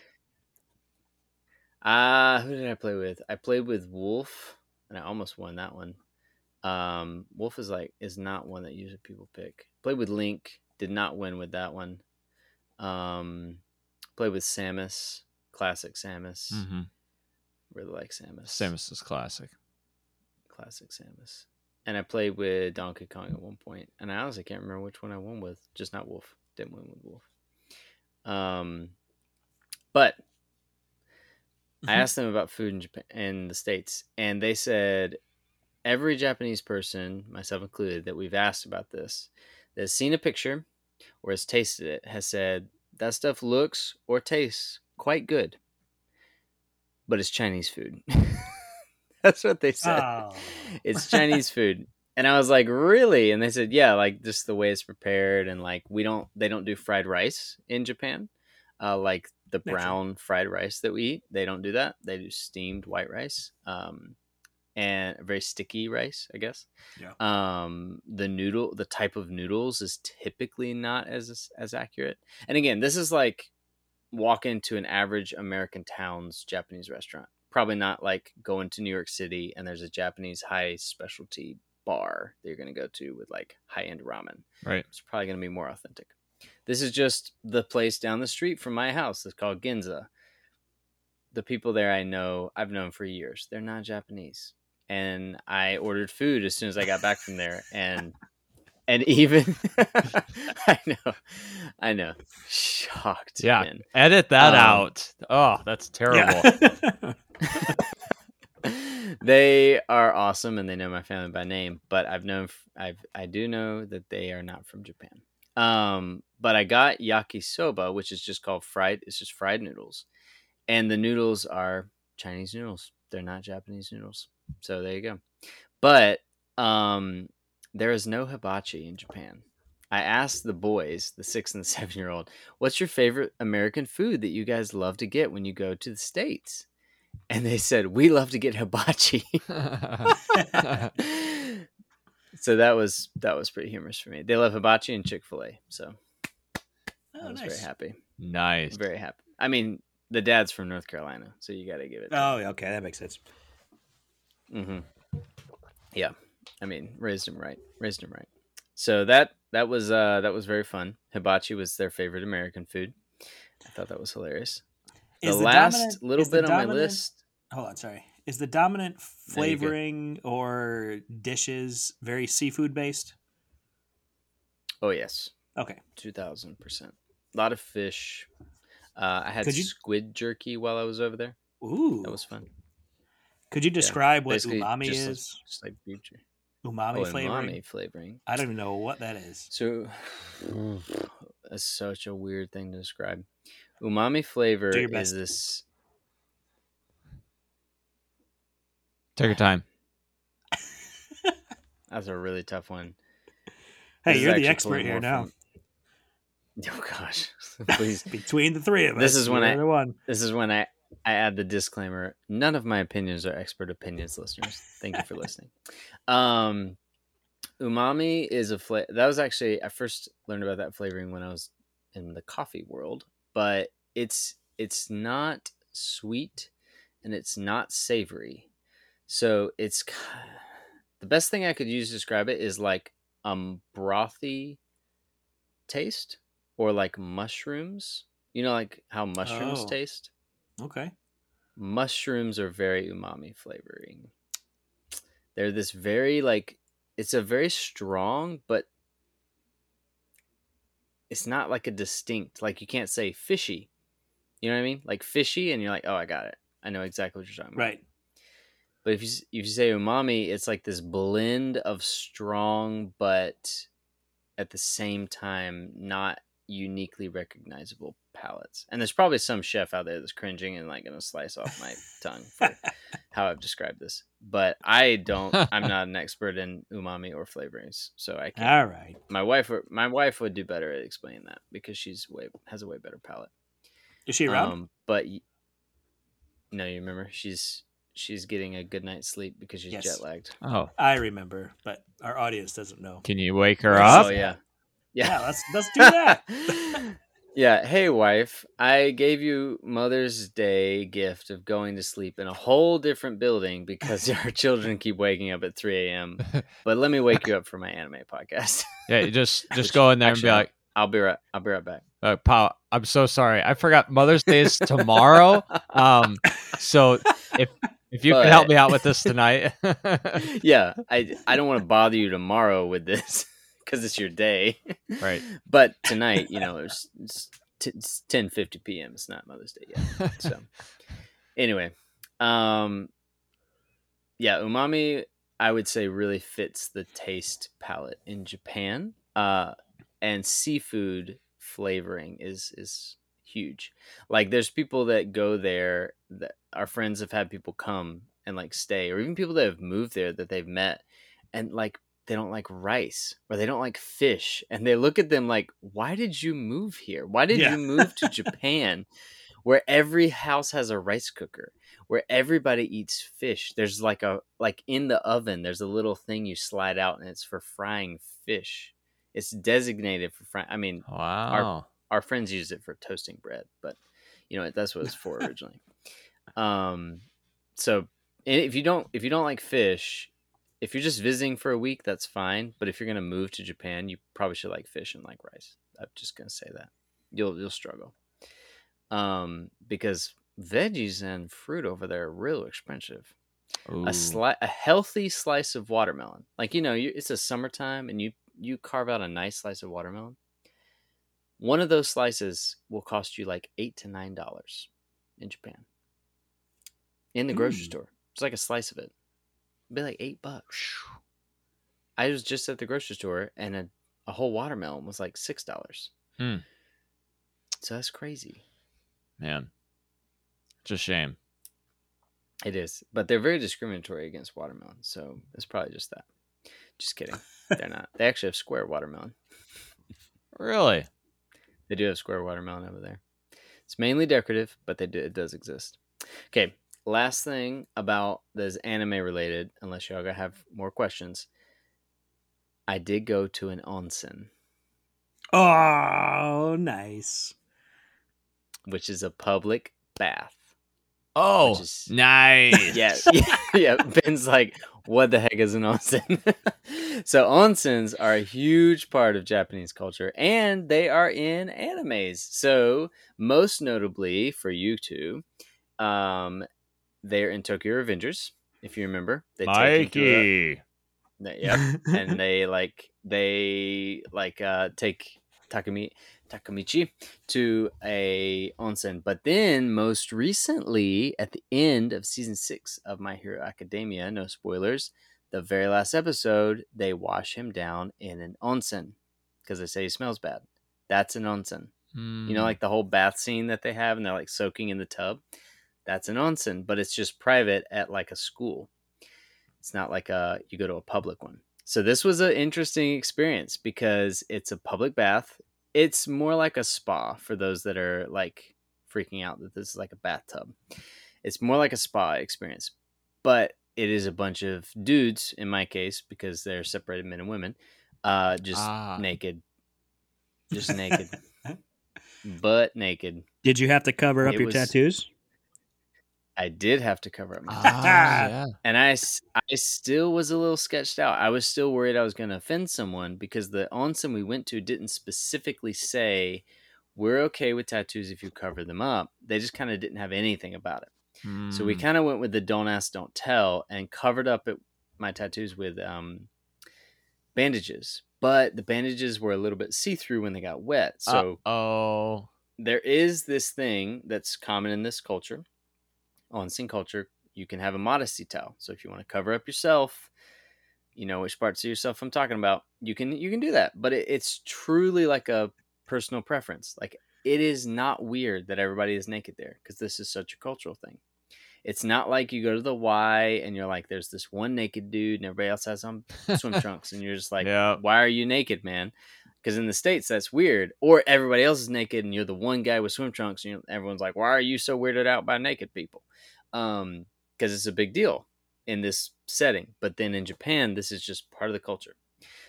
B: Uh who did I play with? I played with Wolf, and I almost won that one. Um, Wolf is like is not one that usually people pick. Played with Link, did not win with that one. Um, played with Samus, classic Samus.
D: Mm-hmm.
B: Really like Samus.
D: Samus is classic.
B: classic Samus. And I played with Donkey Kong at one point, and I honestly can't remember which one I won with. Just not Wolf. Didn't win with Wolf. Um, but I
C: Mhm.
B: asked them about food in Japan in the states, and they said every Japanese person, myself included, that we've asked about this, that's seen a picture or has tasted it, has said that stuff looks or tastes quite good, but it's Chinese food. That's what they said.
C: Oh.
B: It's Chinese food. And I was like, really? And they said, yeah, like just the way it's prepared. And like, we don't, they don't do fried rice in Japan. Uh, like the brown fried rice that we eat. They don't do that. They do steamed white rice. Um, and very sticky rice, I guess.
C: Yeah.
B: Um, the noodle, the type of noodles is typically not as as accurate. And again, this is like walk into an average American town's Japanese restaurant. Probably not like going to New York City and there's a Japanese high specialty bar that you're going to go to with like high end ramen.
D: Right.
B: It's probably going to be more authentic. This is just the place down the street from my house. It's called Ginza. The people there I know, I've known for years. They're not Japanese. And I ordered food as soon as I got back from there. And and even I know, I know, shocked.
D: Yeah.
B: man.
D: Edit that
B: Um,
D: out. Oh, that's terrible.
C: Yeah.
B: they are awesome and they know my family by name but i've known i've i do know that they are not from japan. Um but i got yakisoba which is just called fried it's just fried noodles. And the noodles are chinese noodles. They're not japanese noodles. So there you go. But um there is no hibachi in japan. I asked the boys the six and seven year old what's your favorite american food that you guys love to get when you go to the states and they said we love to get hibachi so that was that was pretty humorous for me they love hibachi and chick-fil-a so i
C: Oh,
B: was
C: nice.
B: very happy
D: nice.
B: very happy i mean the dad's from north carolina so you got to give it to
C: Oh, okay, that makes sense.
B: Mm-hmm. Yeah, I mean, raised him right, raised him right. So that that was uh that was very fun. Hibachi was their favorite American food. I thought that was hilarious. The,
C: the
B: last little bit on my list.
C: Hold on, sorry. Is the dominant
B: No,
C: flavoring or dishes very seafood based?
B: Oh yes,
C: Okay.
B: two thousand percent. A lot of fish. Uh, I had
C: you-
B: squid jerky while I was over there.
C: Ooh.
B: That was fun.
C: Could you describe what
B: Basically,
C: umami
B: just
C: is?
B: just like jerky.
C: umami
B: oh,
C: flavoring?
B: umami flavoring.
C: I don't even know what that is.
B: So that's such a weird thing to describe. Umami flavor is this
D: Take your time.
B: That's a really tough one.
C: Hey,
B: This
C: you're the expert here now.
B: from- Oh gosh, please.
C: Between the three of us,
B: This is when I-
C: one.
B: This is when I I add the disclaimer. None of my opinions are expert opinions, listeners. Thank you for listening. Um, umami is a flavor that was actually I first learned about that flavoring when I was in the coffee world, but it's it's not sweet and it's not savory. So it's the best thing I could use to describe it is like um brothy taste or like mushrooms. You know, like how mushrooms
C: Oh.
B: taste.
C: Okay.
B: Mushrooms are very umami flavoring. They're this very like it's a very strong, but it's not like a distinct like you can't say fishy. You know what I mean? Like fishy, and you're like, oh, I got it. I know exactly what you're talking about.
C: Right.
B: But if you if you say umami, it's like this blend of strong, but at the same time not uniquely recognizable palates. And there's probably some chef out there that's cringing and like gonna slice off my tongue for how I've described this. But I don't. I'm not an expert in umami or flavorings, so I can't.
C: All right.
B: My wife, my wife would do better at explaining that because she's way has a way better palate.
C: Is she around?
B: Um, but y- no, you remember she's she's getting a good night's sleep because she's
C: Yes.
B: jet lagged.
D: Oh,
C: I remember, but our audience doesn't know.
D: can you wake her
C: Yes.
D: up?
B: Oh yeah,
C: Yeah,
B: yeah,
C: let's let's do that.
B: yeah. Hey, wife, I gave you Mother's Day gift of going to sleep in a whole different building because our children keep waking up at 3 a.m. But let me wake you up for my anime podcast.
D: Yeah, just just
B: Which
D: go in there and be like,
B: I'll be right. I'll be right back.
D: Uh, "Pal, I'm so sorry. I forgot Mother's Day is tomorrow. Um, so if if you can help me out with this tonight,
B: yeah, I I don't want to bother you tomorrow with this because it's your day.
D: right?
B: But tonight, you know, it's, it's, t- it's 10:50 p.m. It's not Mother's Day yet. So anyway, um, yeah, umami. I would say really fits the taste palate in Japan. Uh, and seafood flavoring is is huge. Like there's people that go there that our friends have had people come and like stay or even people that have moved there that they've met and like they don't like rice or they don't like fish and they look at them like why did you move here why did
C: Yeah.
B: you move to japan where every house has a rice cooker where everybody eats fish there's like a like in the oven there's a little thing you slide out and it's for frying fish it's designated for frying i mean
D: Wow.
B: our friends use it for toasting bread, but you know that's what it's for originally. um, so and if you don't if you don't like fish, if you're just visiting for a week, that's fine. But if you're gonna move to Japan, you probably should like fish and like rice. I'm just gonna say that you'll you'll struggle, um, because veggies and fruit over there are real expensive
D: Ooh.
B: a sli- a healthy slice of watermelon. Like you know, you, it's a summertime, and you you carve out a nice slice of watermelon. One of those slices will cost you like eight to nine dollars in Japan. In the grocery
C: Mm.
B: store, it's like a slice of it. It'd be like eight bucks. I was just at the grocery store, and a, a whole watermelon was like six dollars.
D: Hmm.
B: So that's crazy.
D: Man. It's a shame.
B: It is, but they're very discriminatory against watermelon. So it's probably just that. Just kidding. They're not. They actually have square watermelon.
D: Really?
B: They do have square watermelon over there. It's mainly decorative, but they do, it does exist. Okay, last thing about this anime related, unless y'all gonna have more questions. I did go to an onsen,
C: Oh, nice.
B: which is a public bath.
D: Oh,
B: is-
D: nice.
B: yeah, yeah, yeah. Ben's like, what the heck is an onsen? so onsens are a huge part of Japanese culture, and they are in animes. So most notably for you two, um, they're in Tokyo Revengers. If you remember, they take a-
D: Mikey.
B: yep, and they like they like uh take Takumi Takemichi to a onsen. But then most recently at the end of season 6 of My Hero Academia, no spoilers, the very last episode, they wash him down in an onsen because they say he smells bad. That's an onsen.
D: Hmm.
B: You know, like the whole bath scene that they have and they're like soaking in the tub. That's an onsen, but it's just private at like a school. It's not like a you go to a public one. So this was an interesting experience because it's a public bath. It's more like a spa for those that are like freaking out that this is like a bathtub. It's more like a spa experience, but it is a bunch of dudes in my case because they're separated men and women, uh, just
D: Ah.
B: naked, just naked, butt naked.
C: Did you have to cover up
B: It
C: your
B: was-
C: tattoos?
B: I did have to cover up my
D: Ah, yeah.
B: and I still was a little sketched out. I was still worried I was going to offend someone because the onsen we went to didn't specifically say we're okay with tattoos if you cover them up. They just kind of didn't have anything about it. So we
D: Hmm.
B: kind of went with the don't ask, don't tell, and covered up it, my tattoos with um, bandages. But the bandages were a little bit see through when they got wet. So
D: oh,
B: there is this thing that's common in this culture, onsen culture. You can have a modesty towel. So if you want to cover up yourself, you know which parts of yourself I'm talking about. You can you can do that, but it, it's truly like a personal preference. Like it is not weird that everybody is naked there because this is such a cultural thing. It's not like you go to the Y and you're like, there's this one naked dude and everybody else has on swim trunks, and you're just like, why are you naked, man? Because in the states that's weird. Or everybody else is naked and you're the one guy with swim trunks, and everyone's like, why are you so weirded out by naked people? Um, because it's a big deal in this setting. But then in Japan, this is just part of the culture.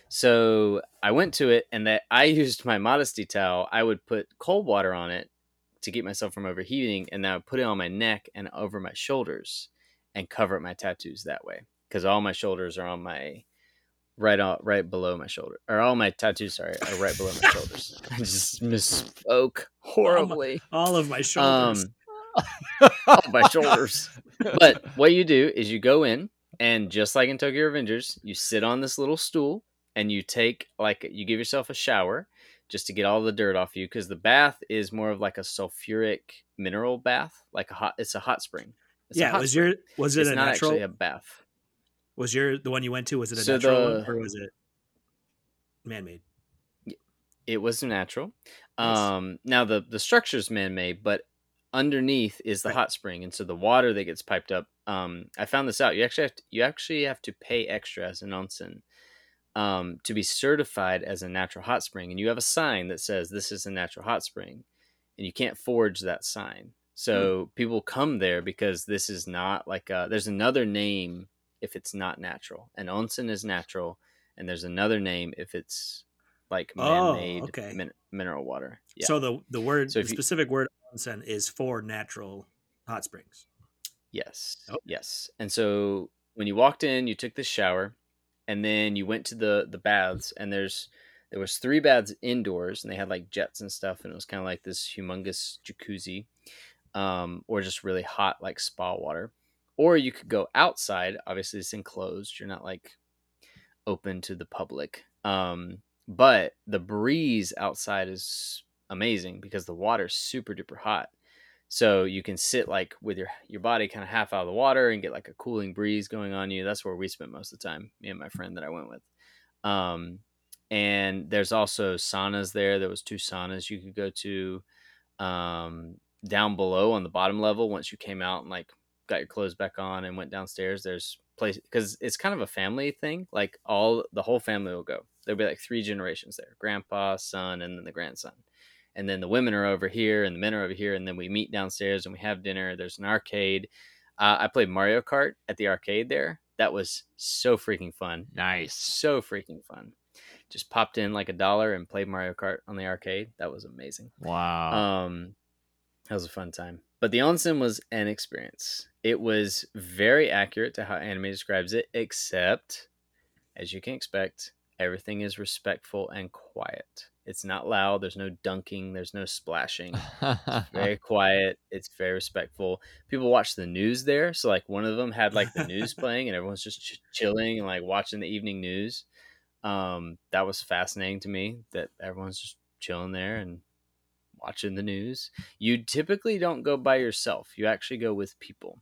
B: So I went to it, and that I used my modesty towel. I would put cold water on it to keep myself from overheating, and then I would put it on my neck and over my shoulders, and cover up my tattoos that way. Because all my shoulders are on my right on right below my shoulder, or all my tattoos, sorry, are right below my shoulders. I just misspoke horribly.
C: All of my shoulders.
B: Um, all my shoulders. But what you do is you go in, and just like in Tokyo Revengers, you sit on this little stool, and you take like you give yourself a shower just to get all the dirt off you, because the bath is more of like a sulfuric mineral bath, like a hot. It's a hot spring. It's
C: yeah, was your was it
B: It's
C: a
B: not
C: natural?
B: actually a bath.
C: Was your the one you went to? Was it a
B: So
C: natural
B: the-
C: one or was it man made?
B: It was natural.
C: Nice.
B: Um, now the the structure's man made, but underneath is the
C: Right.
B: hot spring, and so the water that gets piped up. Um, I found this out. You actually have to, you actually have to pay extra as an onsen um, to be certified as a natural hot spring, and you have a sign that says this is a natural hot spring, and you can't forge that sign. So people come there because this is not like a, there's another name if it's not natural. And onsen is natural, and there's another name if it's like
C: Oh,
B: man-made
C: okay.
B: min- mineral water. Yeah.
C: So the the word
B: So
C: the
B: if you-
C: specific word onsen is for natural hot springs.
B: Yes.
C: Oh.
B: Yes. And so when you walked in, you took this shower, and then you went to the the baths, and there's there was three baths indoors, and they had like jets and stuff, and it was kind of like this humongous jacuzzi, um, or just really hot like spa water. Or you could go outside. Obviously, it's enclosed. You're not like open to the public. Um, but the breeze outside is amazing because the water's super duper hot. So you can sit like with your your body kind of half out of the water and get like a cooling breeze going on you. That's where we spent most of the time, me and my friend that I went with. Um, and there's also saunas there. There was two saunas you could go to. Um, down below on the bottom level, once you came out and like got your clothes back on and went downstairs, there's place because it's kind of a family thing. Like all the whole family will go. There'll be like three generations there: grandpa, son, and then the grandson and then the women are over here and the men are over here and then we meet downstairs and we have dinner there's an arcade uh, i played mario kart at the arcade there that was so freaking fun
D: Nice.
B: so freaking fun just popped in like a dollar and played mario kart on the arcade that was amazing
D: Wow.
B: um that was a fun time but the onsen was an experience. It was very accurate to how anime describes it except as you can expect everything is respectful and quiet. It's not loud there's no dunking there's no splashing. Very quiet it's very respectful. People watch the news there so like one of them had like the news playing and everyone's just ch- chilling and like watching the evening news. Um that was fascinating to me that everyone's just chilling there and watching the news you typically don't go by yourself you actually go with people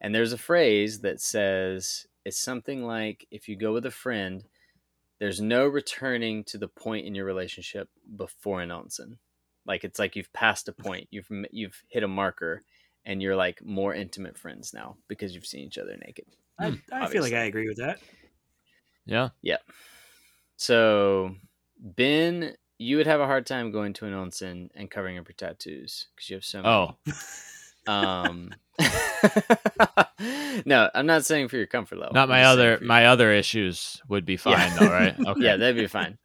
B: and there's a phrase that says it's something like if you go with a friend there's no returning to the point in your relationship before an onsen like it's like you've passed a point you've you've hit a marker and you're like more intimate friends now because you've seen each other naked
C: I,
D: Hmm,
C: I feel like. I agree with that.
D: Yeah. Yeah.
B: so ben you would have a hard time going to an onsen and covering up your tattoos because you have so many.
D: Oh,
B: um no i'm not saying for your comfort level
D: not
B: I'm
D: my other my other issues would be fine
B: Yeah.
D: though, right? Okay.
B: yeah that'd be fine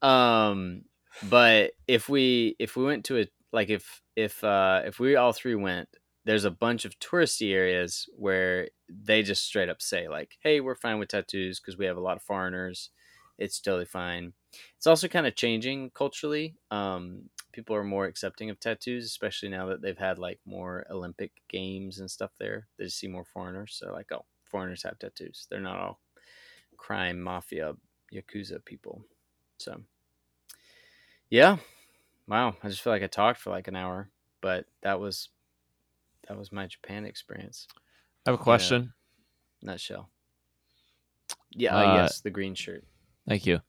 B: um but if we if we went to a like if if uh if we all three went there's a bunch of touristy areas where they just straight up say like hey we're fine with tattoos because we have a lot of foreigners it's totally fine it's also kind of changing culturally. Um people are more accepting of tattoos especially now that they've had like more olympic games and stuff there. They just see more foreigners so like oh foreigners have tattoos. They're not all crime mafia yakuza people. So yeah. Wow. I just feel like i talked for like an hour but that was that was my japan experience.
D: I have a question.
B: nutshell. Yeah
D: Uh,
B: uh, yes the green shirt.
D: Thank you.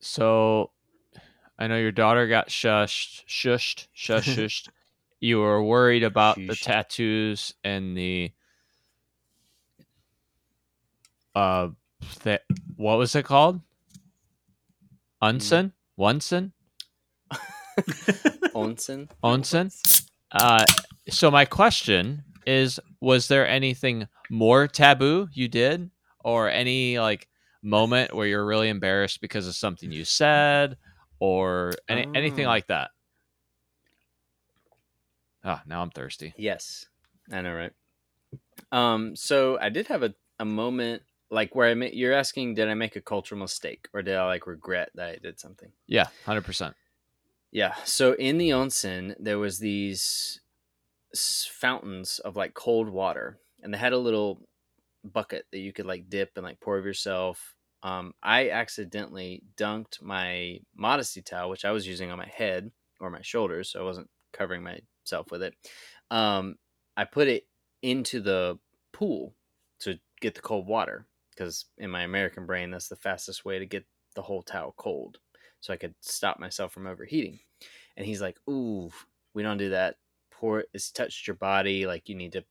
D: So, I know your daughter got shushed, shushed, shushed, shushed. You were worried about the tattoos and the uh, th- what was it called? Unsen, Onsen,
B: onsen
D: Onsen. Uh, so my question is: Was there anything more taboo you did, or any like moment where you're really embarrassed because of something you said, or any, anything
B: Oh.
D: like that? Ah, now I'm thirsty.
B: Yes, I know, right? Um, so I did have a, a moment like where I made. You're asking, did I make a cultural mistake, or did I like regret that I did something?
D: Yeah, hundred percent.
B: Yeah. So in the onsen, there was these fountains of like cold water, and they had a little bucket that you could like dip and like pour of yourself. Um, I accidentally dunked my modesty towel, which I was using on my head or my shoulders, so I wasn't covering myself with it. Um, I put it into the pool to get the cold water, because in my American brain, that's the fastest way to get the whole towel cold, so I could stop myself from overheating. And he's like, "Ooh, we don't do that. Pour it. It's touched your body. Like you need to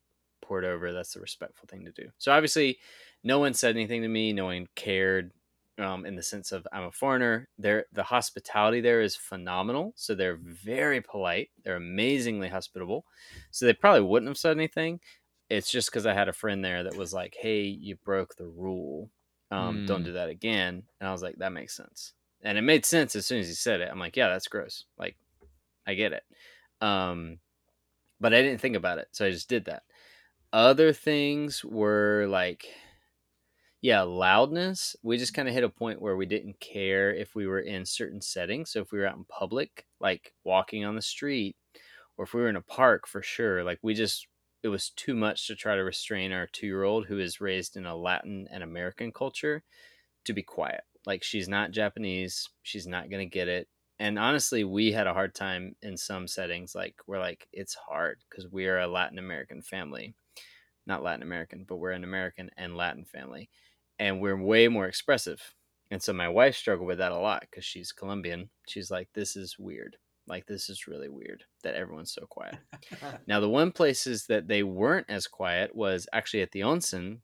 B: over. That's the respectful thing to do." So obviously, no one said anything to me. No one cared. Um, in the sense of I'm a foreigner, there the hospitality there is phenomenal. So they're very polite. They're amazingly hospitable. So they probably wouldn't have said anything. It's just because I had a friend there that was like, "Hey, you broke the rule. Um, Don't
D: Mm.
B: do that again." And I was like, "That makes sense." And it made sense as soon as he said it. I'm like, "Yeah, that's gross. Like, I get it." Um, but I didn't think about it, so I just did that. Other things were like, yeah, loudness. We just kind of hit a point where we didn't care if we were in certain settings. So if we were out in public, like walking on the street, or if we were in a park, for sure, like we just it was too much to try to restrain our two year old who is raised in a Latin and American culture to be quiet. Like she's not Japanese, she's not gonna get it. And honestly, we had a hard time in some settings. Like we're like, it's hard because we are a Latin American family, not Latin American, but we're an American and Latin family, and we're way more expressive. And so my wife struggled with that a lot because she's Colombian. She's like, this is weird. Like this is really weird that everyone's so quiet. Now, the one places that they weren't as quiet was actually at the onsen.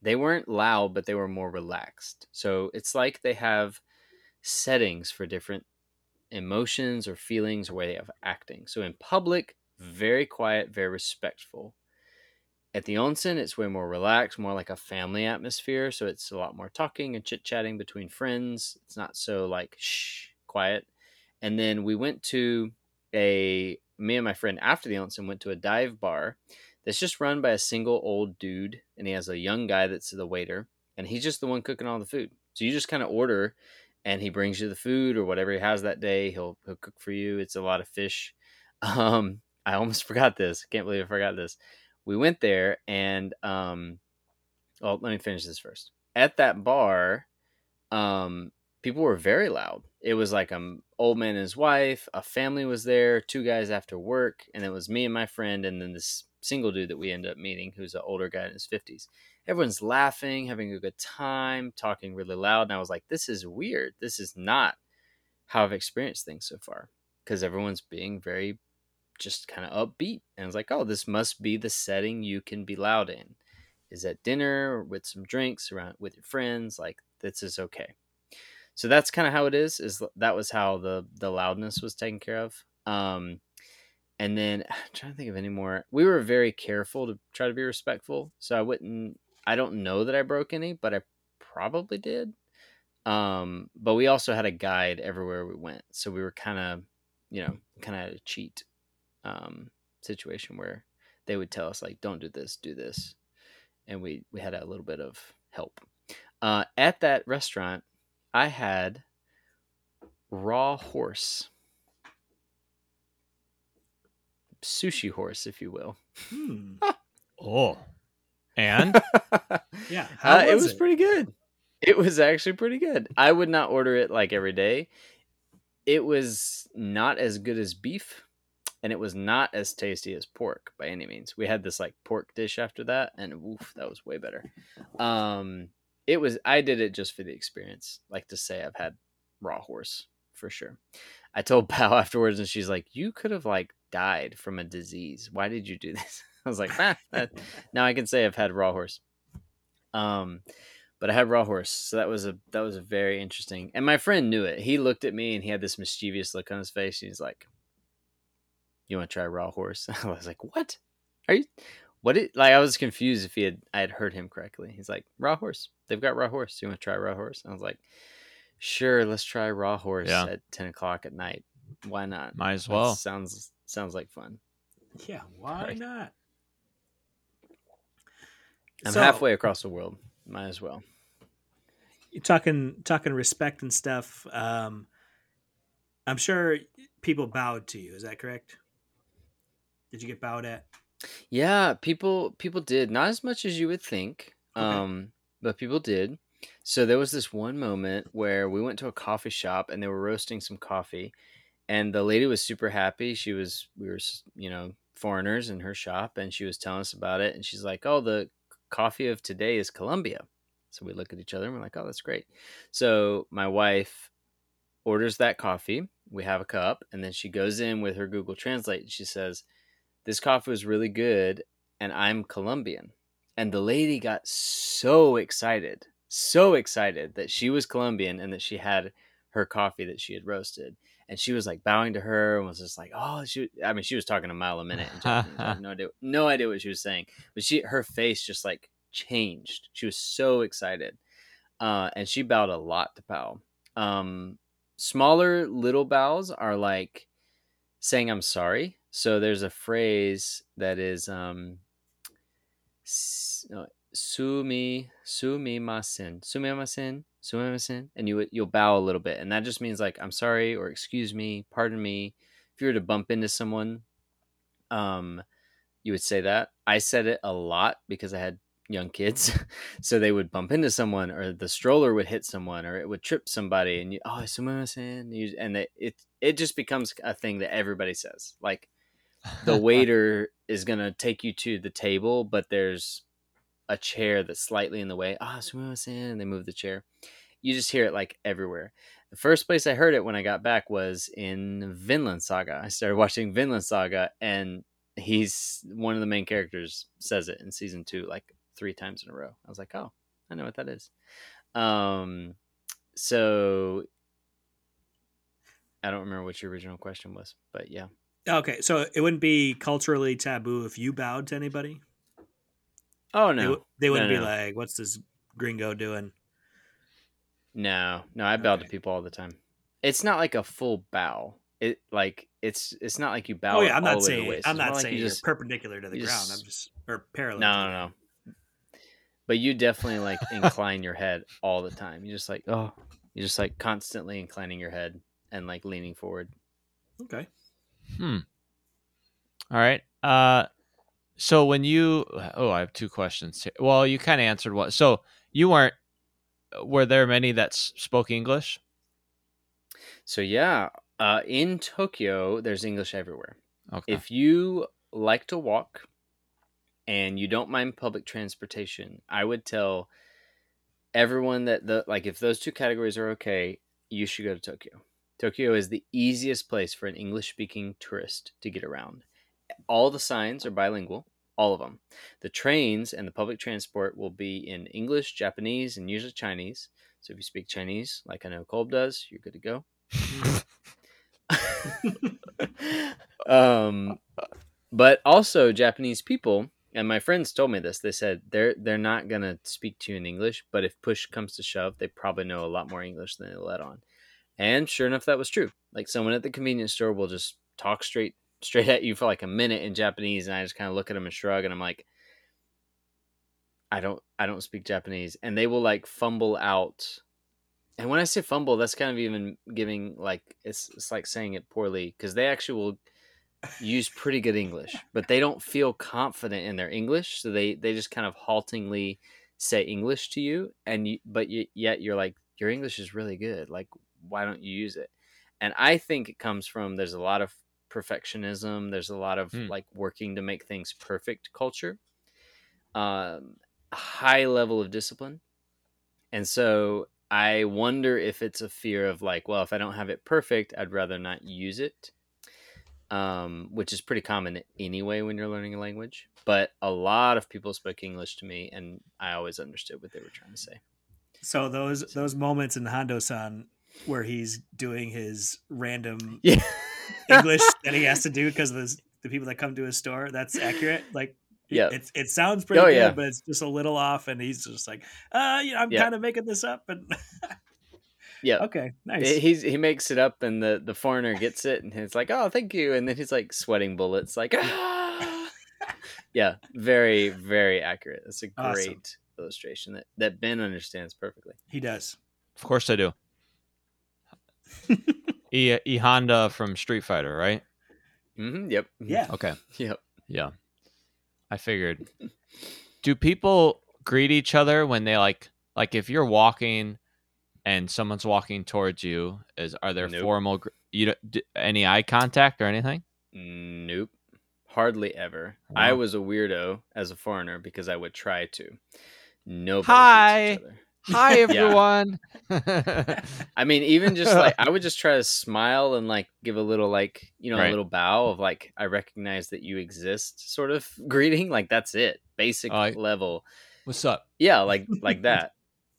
B: They weren't loud, but they were more relaxed. So it's like they have settings for different emotions or feelings or way of acting. So in public, very quiet, very respectful. At the onsen, it's way more relaxed, more like a family atmosphere. So it's a lot more talking and chit chatting between friends. It's not so like shh, quiet. And then we went to a me and my friend after the onsen went to a dive bar that's just run by a single old dude and he has a young guy that's the waiter and he's just the one cooking all the food so you just kind of order and he brings you the food or whatever he has that day he'll, he'll cook for you it's a lot of fish um i almost forgot this can't believe i forgot this we went there and um well let me finish this first at that bar um people were very loud. It was like an old man and his wife, a family was there, two guys after work, and it was me and my friend, and then this single dude that we ended up meeting who's an older guy in his 50s. Everyone's laughing, having a good time, talking really loud. And I was like, this is weird. This is not how I've experienced things so far because everyone's being very just kind of upbeat. And I was like, oh, this must be the setting you can be loud in. Is at dinner or with some drinks around with your friends. Like, this is okay so that's kind of how it is is that was how the the loudness was taken care of um and then I'm trying to think of any more we were very careful to try to be respectful so i wouldn't i don't know that i broke any but i probably did um but we also had a guide everywhere we went so we were kind of you know kind of a cheat um situation where they would tell us like don't do this do this and we we had a little bit of help uh at that restaurant I had raw horse, sushi horse, if you will.
C: Hmm.
D: Oh. And
C: Yeah. How
B: Uh, it
C: was
B: was
C: it?
B: pretty good. It was actually pretty good. I would not order it like every day. It was not as good as beef, and it was not as tasty as pork by any means. We had this like pork dish after that, and woof, that was way better. Um, it was. I did it just for the experience, like to say I've had raw horse for sure. I told Pal afterwards, and she's like, "You could have like died from a disease. Why did you do this?" I was like, ah, that, now I can say I've had raw horse. Um, but I had raw horse, so that was a that was a very interesting. And my friend knew it. He looked at me and he had this mischievous look on his face. And he's like, "You want to try raw horse?" I was like, "What? Are you? What? It, like I was confused if he had I had heard him correctly. He's like, "Raw horse. They've got raw horse. You want to try raw horse?" I was like, "Sure, let's try raw horse
D: Yeah.
B: at ten o'clock at night. Why not?
D: might as
B: That
D: well.
B: sounds sounds like fun.
C: Yeah. Why
D: Right.
C: not?
B: I'm
C: So,
B: halfway across the world. Might as well."
C: you're talking talking respect and stuff. Um, I'm sure people bowed to you. Is that correct? Did you get bowed at?
B: Yeah, people people did not as much as you would think,
C: Okay.
B: um, but people did. So there was this one moment where we went to a coffee shop and they were roasting some coffee, and the lady was super happy. She was we were you know foreigners in her shop, and she was telling us about it, and she's like, "Oh, the coffee of today is Colombia," So we look at each other and we're like, oh, that's great. So my wife orders that coffee. We have a cup, and then she goes in with her Google Translate and she says, This coffee was really good, and I'm Colombian. And the lady got so excited, so excited that she was Colombian and that she had her coffee that she had roasted. And she was like bowing to her and was just like, oh, she. I mean, she was talking a mile a minute. No idea, no idea what she was saying. But she, her face just like changed. She was so excited, uh, and she bowed a lot to Pao. Um, smaller little bows are like saying I'm sorry. So there's a phrase that is um, no, sumi sumimasen sumimasen sumimasen and you you'll bow a little bit and that just means like i'm sorry or excuse me pardon me. If you were to bump into someone um you would say that. I said it a lot because i had young kids so they would bump into someone or the stroller would hit someone or it would trip somebody and you oh sumimasen you, and it it just becomes a thing that everybody says. Like the waiter is gonna take you to the table, but there's a chair that's slightly in the way. Ah, sumimasen, and they move the chair. You just hear it like everywhere. The first place I heard it when I got back was in Vinland Saga. I started watching Vinland Saga, and he's one of the main characters says it in season two like three times in a row. I was like, oh, I know what that is. Um, so I don't remember what your original question was, but yeah.
C: Okay, so it wouldn't be culturally taboo if you bowed to anybody.
B: Oh
C: They,
B: no,
C: wou- they wouldn't
B: No,
C: be like, "What's this gringo doing?"
B: No, no, I bow to people all the time. It's not like a full bow. It like it's it's not like you bow.
C: oh yeah, I'm not
B: the
C: saying. I'm not
B: more like
C: saying
B: you
C: you're
B: just
C: perpendicular to the ground.
B: just-
C: I'm just or parallel.
B: no, no, no. But you definitely like incline your head all the time. You just like oh, you're just like constantly inclining your head and like leaning forward.
C: Okay.
D: Hmm. All right. Uh, so when you, oh, I have two questions here. Well, you kind of answered one. So you weren't. Were there many that s- spoke English?
B: So yeah, uh, in Tokyo, there's English everywhere.
D: Okay.
B: If you like to walk and you don't mind public transportation, I would tell everyone that the like if those two categories are okay, you should go to Tokyo. Tokyo is the easiest place for an English speaking tourist to get around. All the signs are bilingual, all of them. The trains and the public transport will be in English, Japanese, and usually Chinese. So if you speak Chinese, like I know Kolb does, you're good to go. um, but also Japanese people, and my friends told me this. They said they're they're not gonna speak to you in English, but if push comes to shove, they probably know a lot more English than they let on. And sure enough, that was true. Like someone at the convenience store will just talk straight straight at you for like a minute in Japanese, and I just kind of look at them and shrug, and I'm like, I don't I don't speak Japanese, and they will like fumble out. And when I say fumble, that's kind of even giving like it's it's like saying it poorly because they actually will use pretty good English, but they don't feel confident in their English, so they they just kind of haltingly say English to you, and you but you, yet you're like your English is really good. Like why don't you use it? And I think it comes from there's a lot of perfectionism. There's a lot of
D: Hmm.
B: like working to make things perfect culture, um, a high level of discipline, and so I wonder if it's a fear of like, well, if I don't have it perfect, I'd rather not use it um, which is pretty common anyway when you're learning a language. But a lot of people spoke English to me, and I always understood what they were trying to say.
C: So those those moments in Honda-san where he's doing his random
B: Yeah,
C: English that he has to do because of the, the people that come to his store, that's accurate. Like,
B: Yeah.
C: it, it sounds pretty
B: Oh,
C: good,
B: yeah.
C: but it's just a little off, and he's just like, uh, you know, I'm
B: Yeah.
C: kind of making this up, but
B: yeah.
C: okay, nice.
B: He- He's he makes it up, and the the foreigner gets it, and he's like, "Oh, thank you," and then he's like sweating bullets, like, ah! yeah, very very accurate. That's a
C: Awesome.
B: great illustration that that Ben understands perfectly.
C: he does.
D: Of course I do. E, e Honda from Street Fighter, right?
B: hmm Yep.
C: Yeah.
D: Okay.
B: Yep.
D: Yeah. I figured. Do people greet each other when they like like if you're walking and someone's walking towards you is are there
B: Nope.
D: formal gr- you don't, d- any eye contact or anything?
B: Nope. Hardly ever. I was a weirdo as a foreigner because I would try to. Nobody
D: Hi.
B: Greets each other.
D: Hi everyone.
B: I mean, even just like I would just try to smile and like give a little like you know
D: Right.
B: a little bow of like I recognize that you exist sort of greeting. Like that's it, basic oh,
D: Like-
B: level.
D: What's up?
B: Yeah, like like that.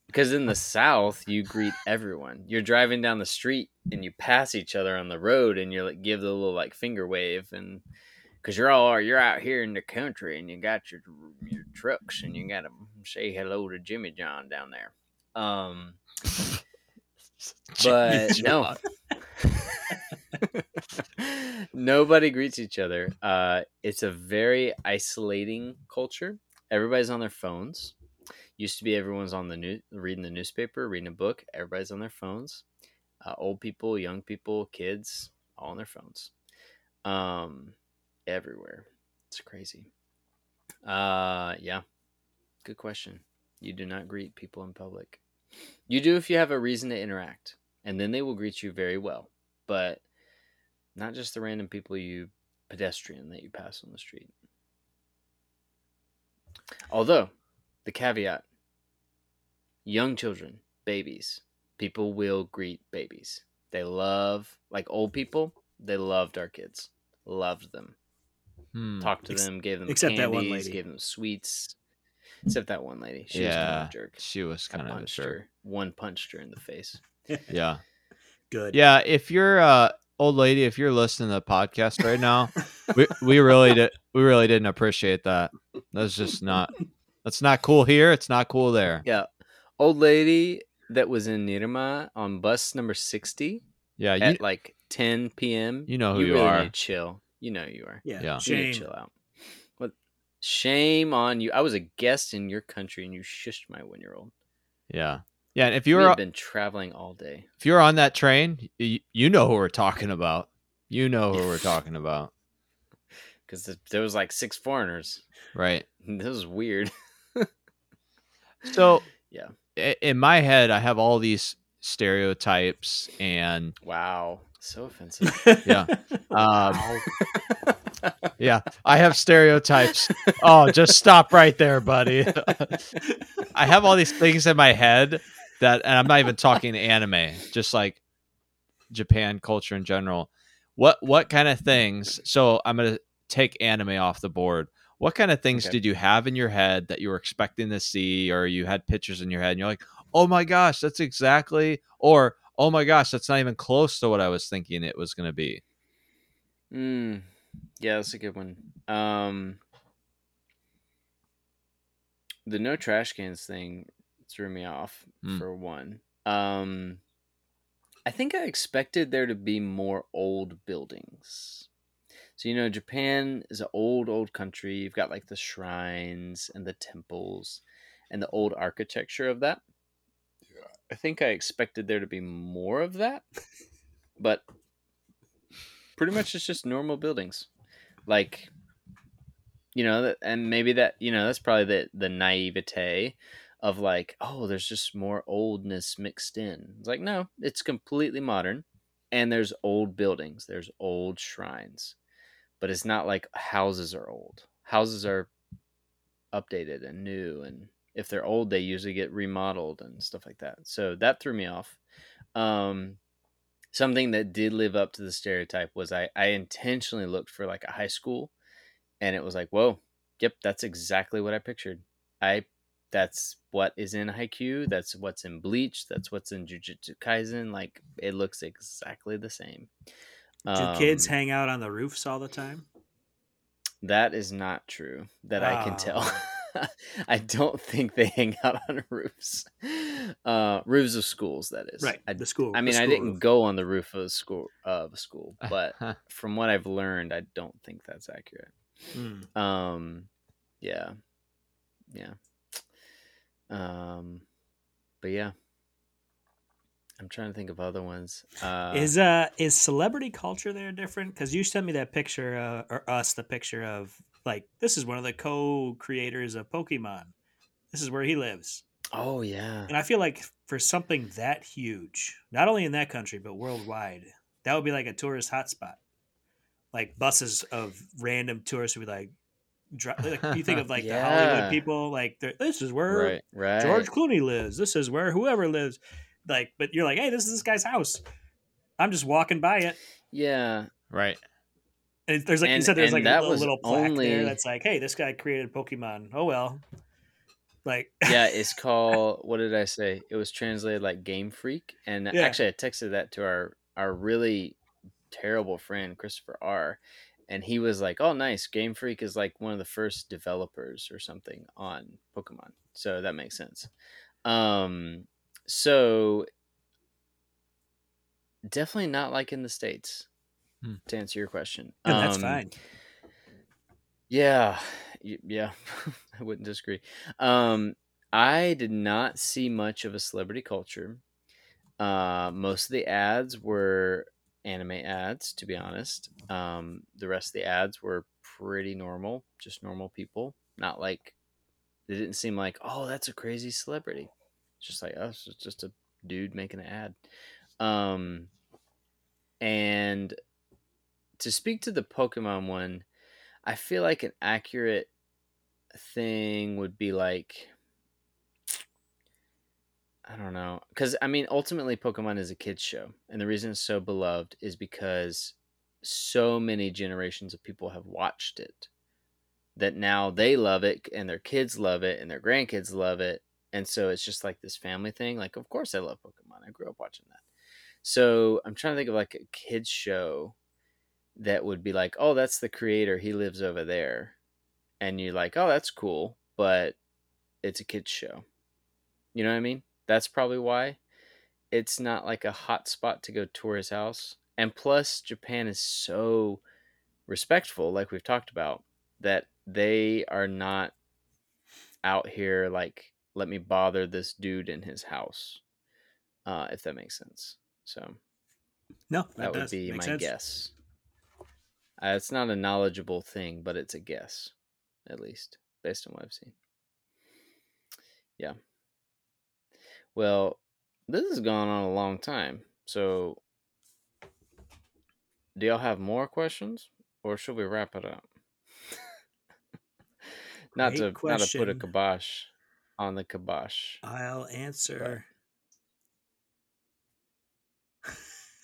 B: Because in the South, you greet everyone. You're driving down the street and you pass each other on the road, and you're like give the little like finger wave, and because you're all you're out here in the country and you got your your trucks and you got to say hello to Jimmy John down there. Um, but no, nobody greets each other. Uh, it's a very isolating culture. Everybody's on their phones. Used to be everyone's on the new reading the newspaper, reading a book. Everybody's on their phones. Uh, old people, young people, kids, all on their phones. Um, everywhere. It's crazy. Uh, yeah. Good question. You do not greet people in public. You do if you have a reason to interact, and then they will greet you very well. But not just the random people you pedestrian that you pass on the street. Although, the caveat young children, babies, people will greet babies. They love, like old people, they loved our kids. Loved them.
D: Hmm.
B: Talked to
C: Ex-
B: them, gave them
C: except that
B: candies,
C: one lady.
B: gave them sweets. Except that one lady. She was kind of a jerk.
D: she was
B: I
D: kind of a jerk.
B: her. One punched her in the face.
D: Yeah,
C: Good.
D: yeah. If you're uh old lady, if you're listening to the podcast right now, we we really did we really didn't appreciate that. That's just not that's not cool here. It's not cool there.
B: Yeah. Old lady that was in Nerima on bus number 60
D: Yeah, you
B: at like 10 p.m.
D: you know who you
B: really
D: are.
B: Need chill. You know you are.
C: Yeah.
D: Yeah.
C: Shame.
B: to chill out. What? Shame on you. I was a guest in your country and you shushed my one year old.
D: yeah, yeah. And if
B: You
D: you're
B: have been traveling all day.
D: if you're on that train, you, you know who we're talking about. You know who we're talking about,
B: Because there was like six foreigners.
D: right?
B: This was weird.
D: So
B: Yeah.
D: in my head, I have all these stereotypes and
B: Wow. So offensive.
D: Yeah. um, yeah, I have stereotypes. Oh, just stop right there, buddy. I have all these things in my head that, and I'm not even talking anime, just like Japan culture in general. What what kind of things? So I'm gonna take anime off the board. What kind of things
B: Okay.
D: did you have in your head that you were expecting to see, or you had pictures in your head, and you're like, "Oh my gosh, that's exactly," or "Oh my gosh, that's not even close to what I was thinking it was gonna be."
B: Mm, yeah, that's a good one. Um, the no trash cans thing threw me off
D: Mm.
B: for one. Um, I think I expected there to be more old buildings. So you know, Japan is an old, old country. You've got like the shrines and the temples and the old architecture of that. I think I expected there to be more of that, but pretty much it's just normal buildings. Like you know and maybe that you know that's probably the the naivete of like oh there's just more oldness mixed in. It's like no it's completely modern and there's old buildings there's old shrines but it's not like houses are old. Houses are updated and new and if they're old they usually get remodeled and stuff like that. So that threw me off. Um something that did live up to the stereotype was I, I intentionally looked for like a high school and it was like whoa yep that's exactly what i pictured. I that's what is in Haikyu that's what's in bleach that's what's in jujutsu kaisen like it looks exactly the same.
C: Do kids
B: Um,
C: hang out on the roofs all the time?
B: that is not true that i can
C: Oh.
B: tell i don't think they hang out on roofs uh roofs of schools that is
C: Right.
B: I,
C: the school.
B: I mean, I didn't
C: roof.
B: go on the roof of a school of a school, but from what I've learned, I don't think that's accurate.
C: Mm.
B: Um, yeah, yeah. Um, but yeah, I'm trying to think of other ones. Uh,
C: is uh is celebrity culture there different? Because you sent me that picture, uh, or us the picture of like this is one of the co-creators of Pokemon. This is where he lives,
B: oh yeah,
C: and I feel like for something that huge, not only in that country but worldwide, that would be like a tourist hotspot. Like buses of random tourists would be like, like, you think of like the Hollywood people, like this is where
B: Right, right.
C: George Clooney lives. This is where whoever lives. Like, but you're like, hey, this is this guy's house. I'm just walking by it.
B: Yeah,
D: Right.
C: And there's like you said, there's like a little, little plaque
B: only-
C: there that's like, hey, this guy created Pokemon. Oh well. Like,
B: yeah. It's called. What did I say? It was translated like Game Freak, and
C: Yeah.
B: actually, I texted that to our our really terrible friend Christopher R. And he was like, "Oh, nice. Game Freak is like one of the first developers or something on Pokemon, so that makes sense." Um, so definitely not like in the states.
D: Hmm.
B: To answer your question,
C: and that's
B: Um,
C: fine.
B: Yeah, yeah, I wouldn't disagree. Um, I did not see much of a celebrity culture. Uh, most of the ads were anime ads, to be honest. Um, the rest of the ads were pretty normal, just normal people. Not like they didn't seem like, oh, that's a crazy celebrity. Just like, oh, it's just a dude making an ad. Um, and to speak to the Pokemon one, I feel like an accurate thing would be like I don't know. Cuz I mean ultimately Pokemon is a kids show and the reason it's so beloved is because so many generations of people have watched it that now they love it and their kids love it and their grandkids love it and so it's just like this family thing like of course I love Pokemon. I grew up watching that. So I'm trying to think of like a kids show that would be like, oh, that's the creator. He lives over there. And you're like, oh, that's cool, but it's a kid's show. You know what I mean? That's probably why it's not like a hot spot to go tour his house. And plus, Japan is so respectful, like we've talked about, that they are not out here like, let me bother this dude in his house, uh, if that makes sense. So
C: No, that,
B: that would
C: does.
B: be
C: Makes
B: my
C: sense.
B: guess. Uh, it's not a knowledgeable thing, but it's a guess, at least based on what I've seen. Yeah. Well, this has gone on a long time, so do y'all have more questions, or should we wrap it up? not to
C: Great
B: not to put a
C: question.
B: kibosh on the kibosh.
C: I'll answer.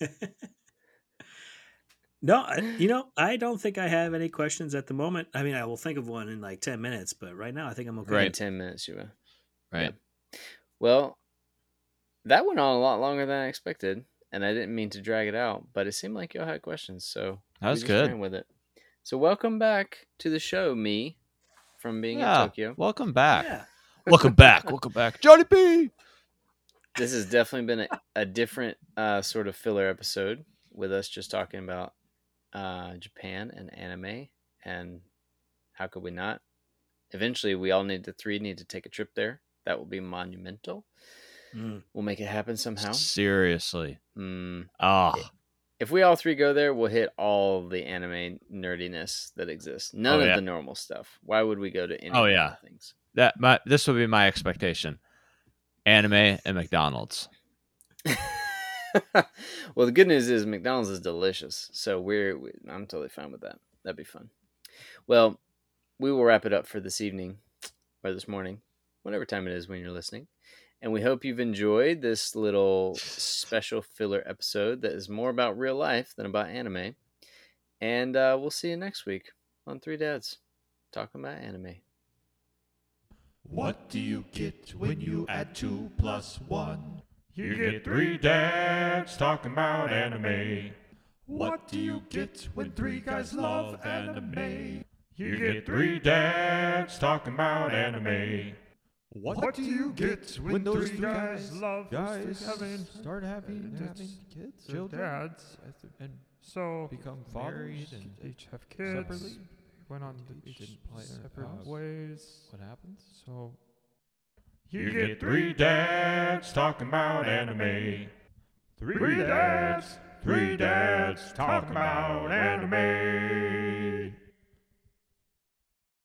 C: no, I, you know, I don't think I have any questions at the moment. I mean, I will think of one in like 10 minutes, but right now I think I'm okay.
D: Right.
B: ten minutes, you will.
D: Right.
B: Well, that went on a lot longer than I expected, and I didn't mean to drag it out, but it seemed like y'all had questions, so
D: That was
B: just
D: good.
B: with it. So welcome back to the show, me, from being
D: Yeah.
B: in Tokyo.
D: Welcome back.
C: Yeah.
D: Welcome back. Welcome back. Johnny B.
B: This has definitely been a, a different uh, sort of filler episode with us just talking about uh, Japan and anime, and how could we not? Eventually, we all need the three need to take a trip there. That will be monumental.
C: Mm.
B: We'll make it happen somehow.
D: Seriously.
B: Mm.
D: Ah.
B: if we all three go there, we'll hit all the anime nerdiness that exists. None
D: Oh,
B: of
D: yeah.
B: the normal stuff. Why would we go to any
D: Oh, yeah.
B: things?
D: That my this would be my expectation. Anime and McDonald's.
B: well, the good news is McDonald's is delicious, so we're we, I'm totally fine with that. That'd be fun. Well, we will wrap it up for this evening or this morning, whatever time it is when you're listening. And we hope you've enjoyed this little special filler episode that is more about real life than about anime. And uh, we'll see you next week on Three Dads talking about anime.
A: What do you get when you add two plus one? You get three dads talking about anime. What do you get when three guys love anime? You get three dads talking about anime. What, do you get when those three guys love
E: guys
A: having
E: start having,
A: It's
E: having kids, children,
A: dads.
E: and
A: so
E: become fathers
A: and
E: and
A: each have kids.
E: separately.
A: Went on
E: Each
A: each
E: play
A: separate
E: house.
A: ways.
E: What happens?
A: So you get three dads talking about anime. Three dads, three dads talking about anime.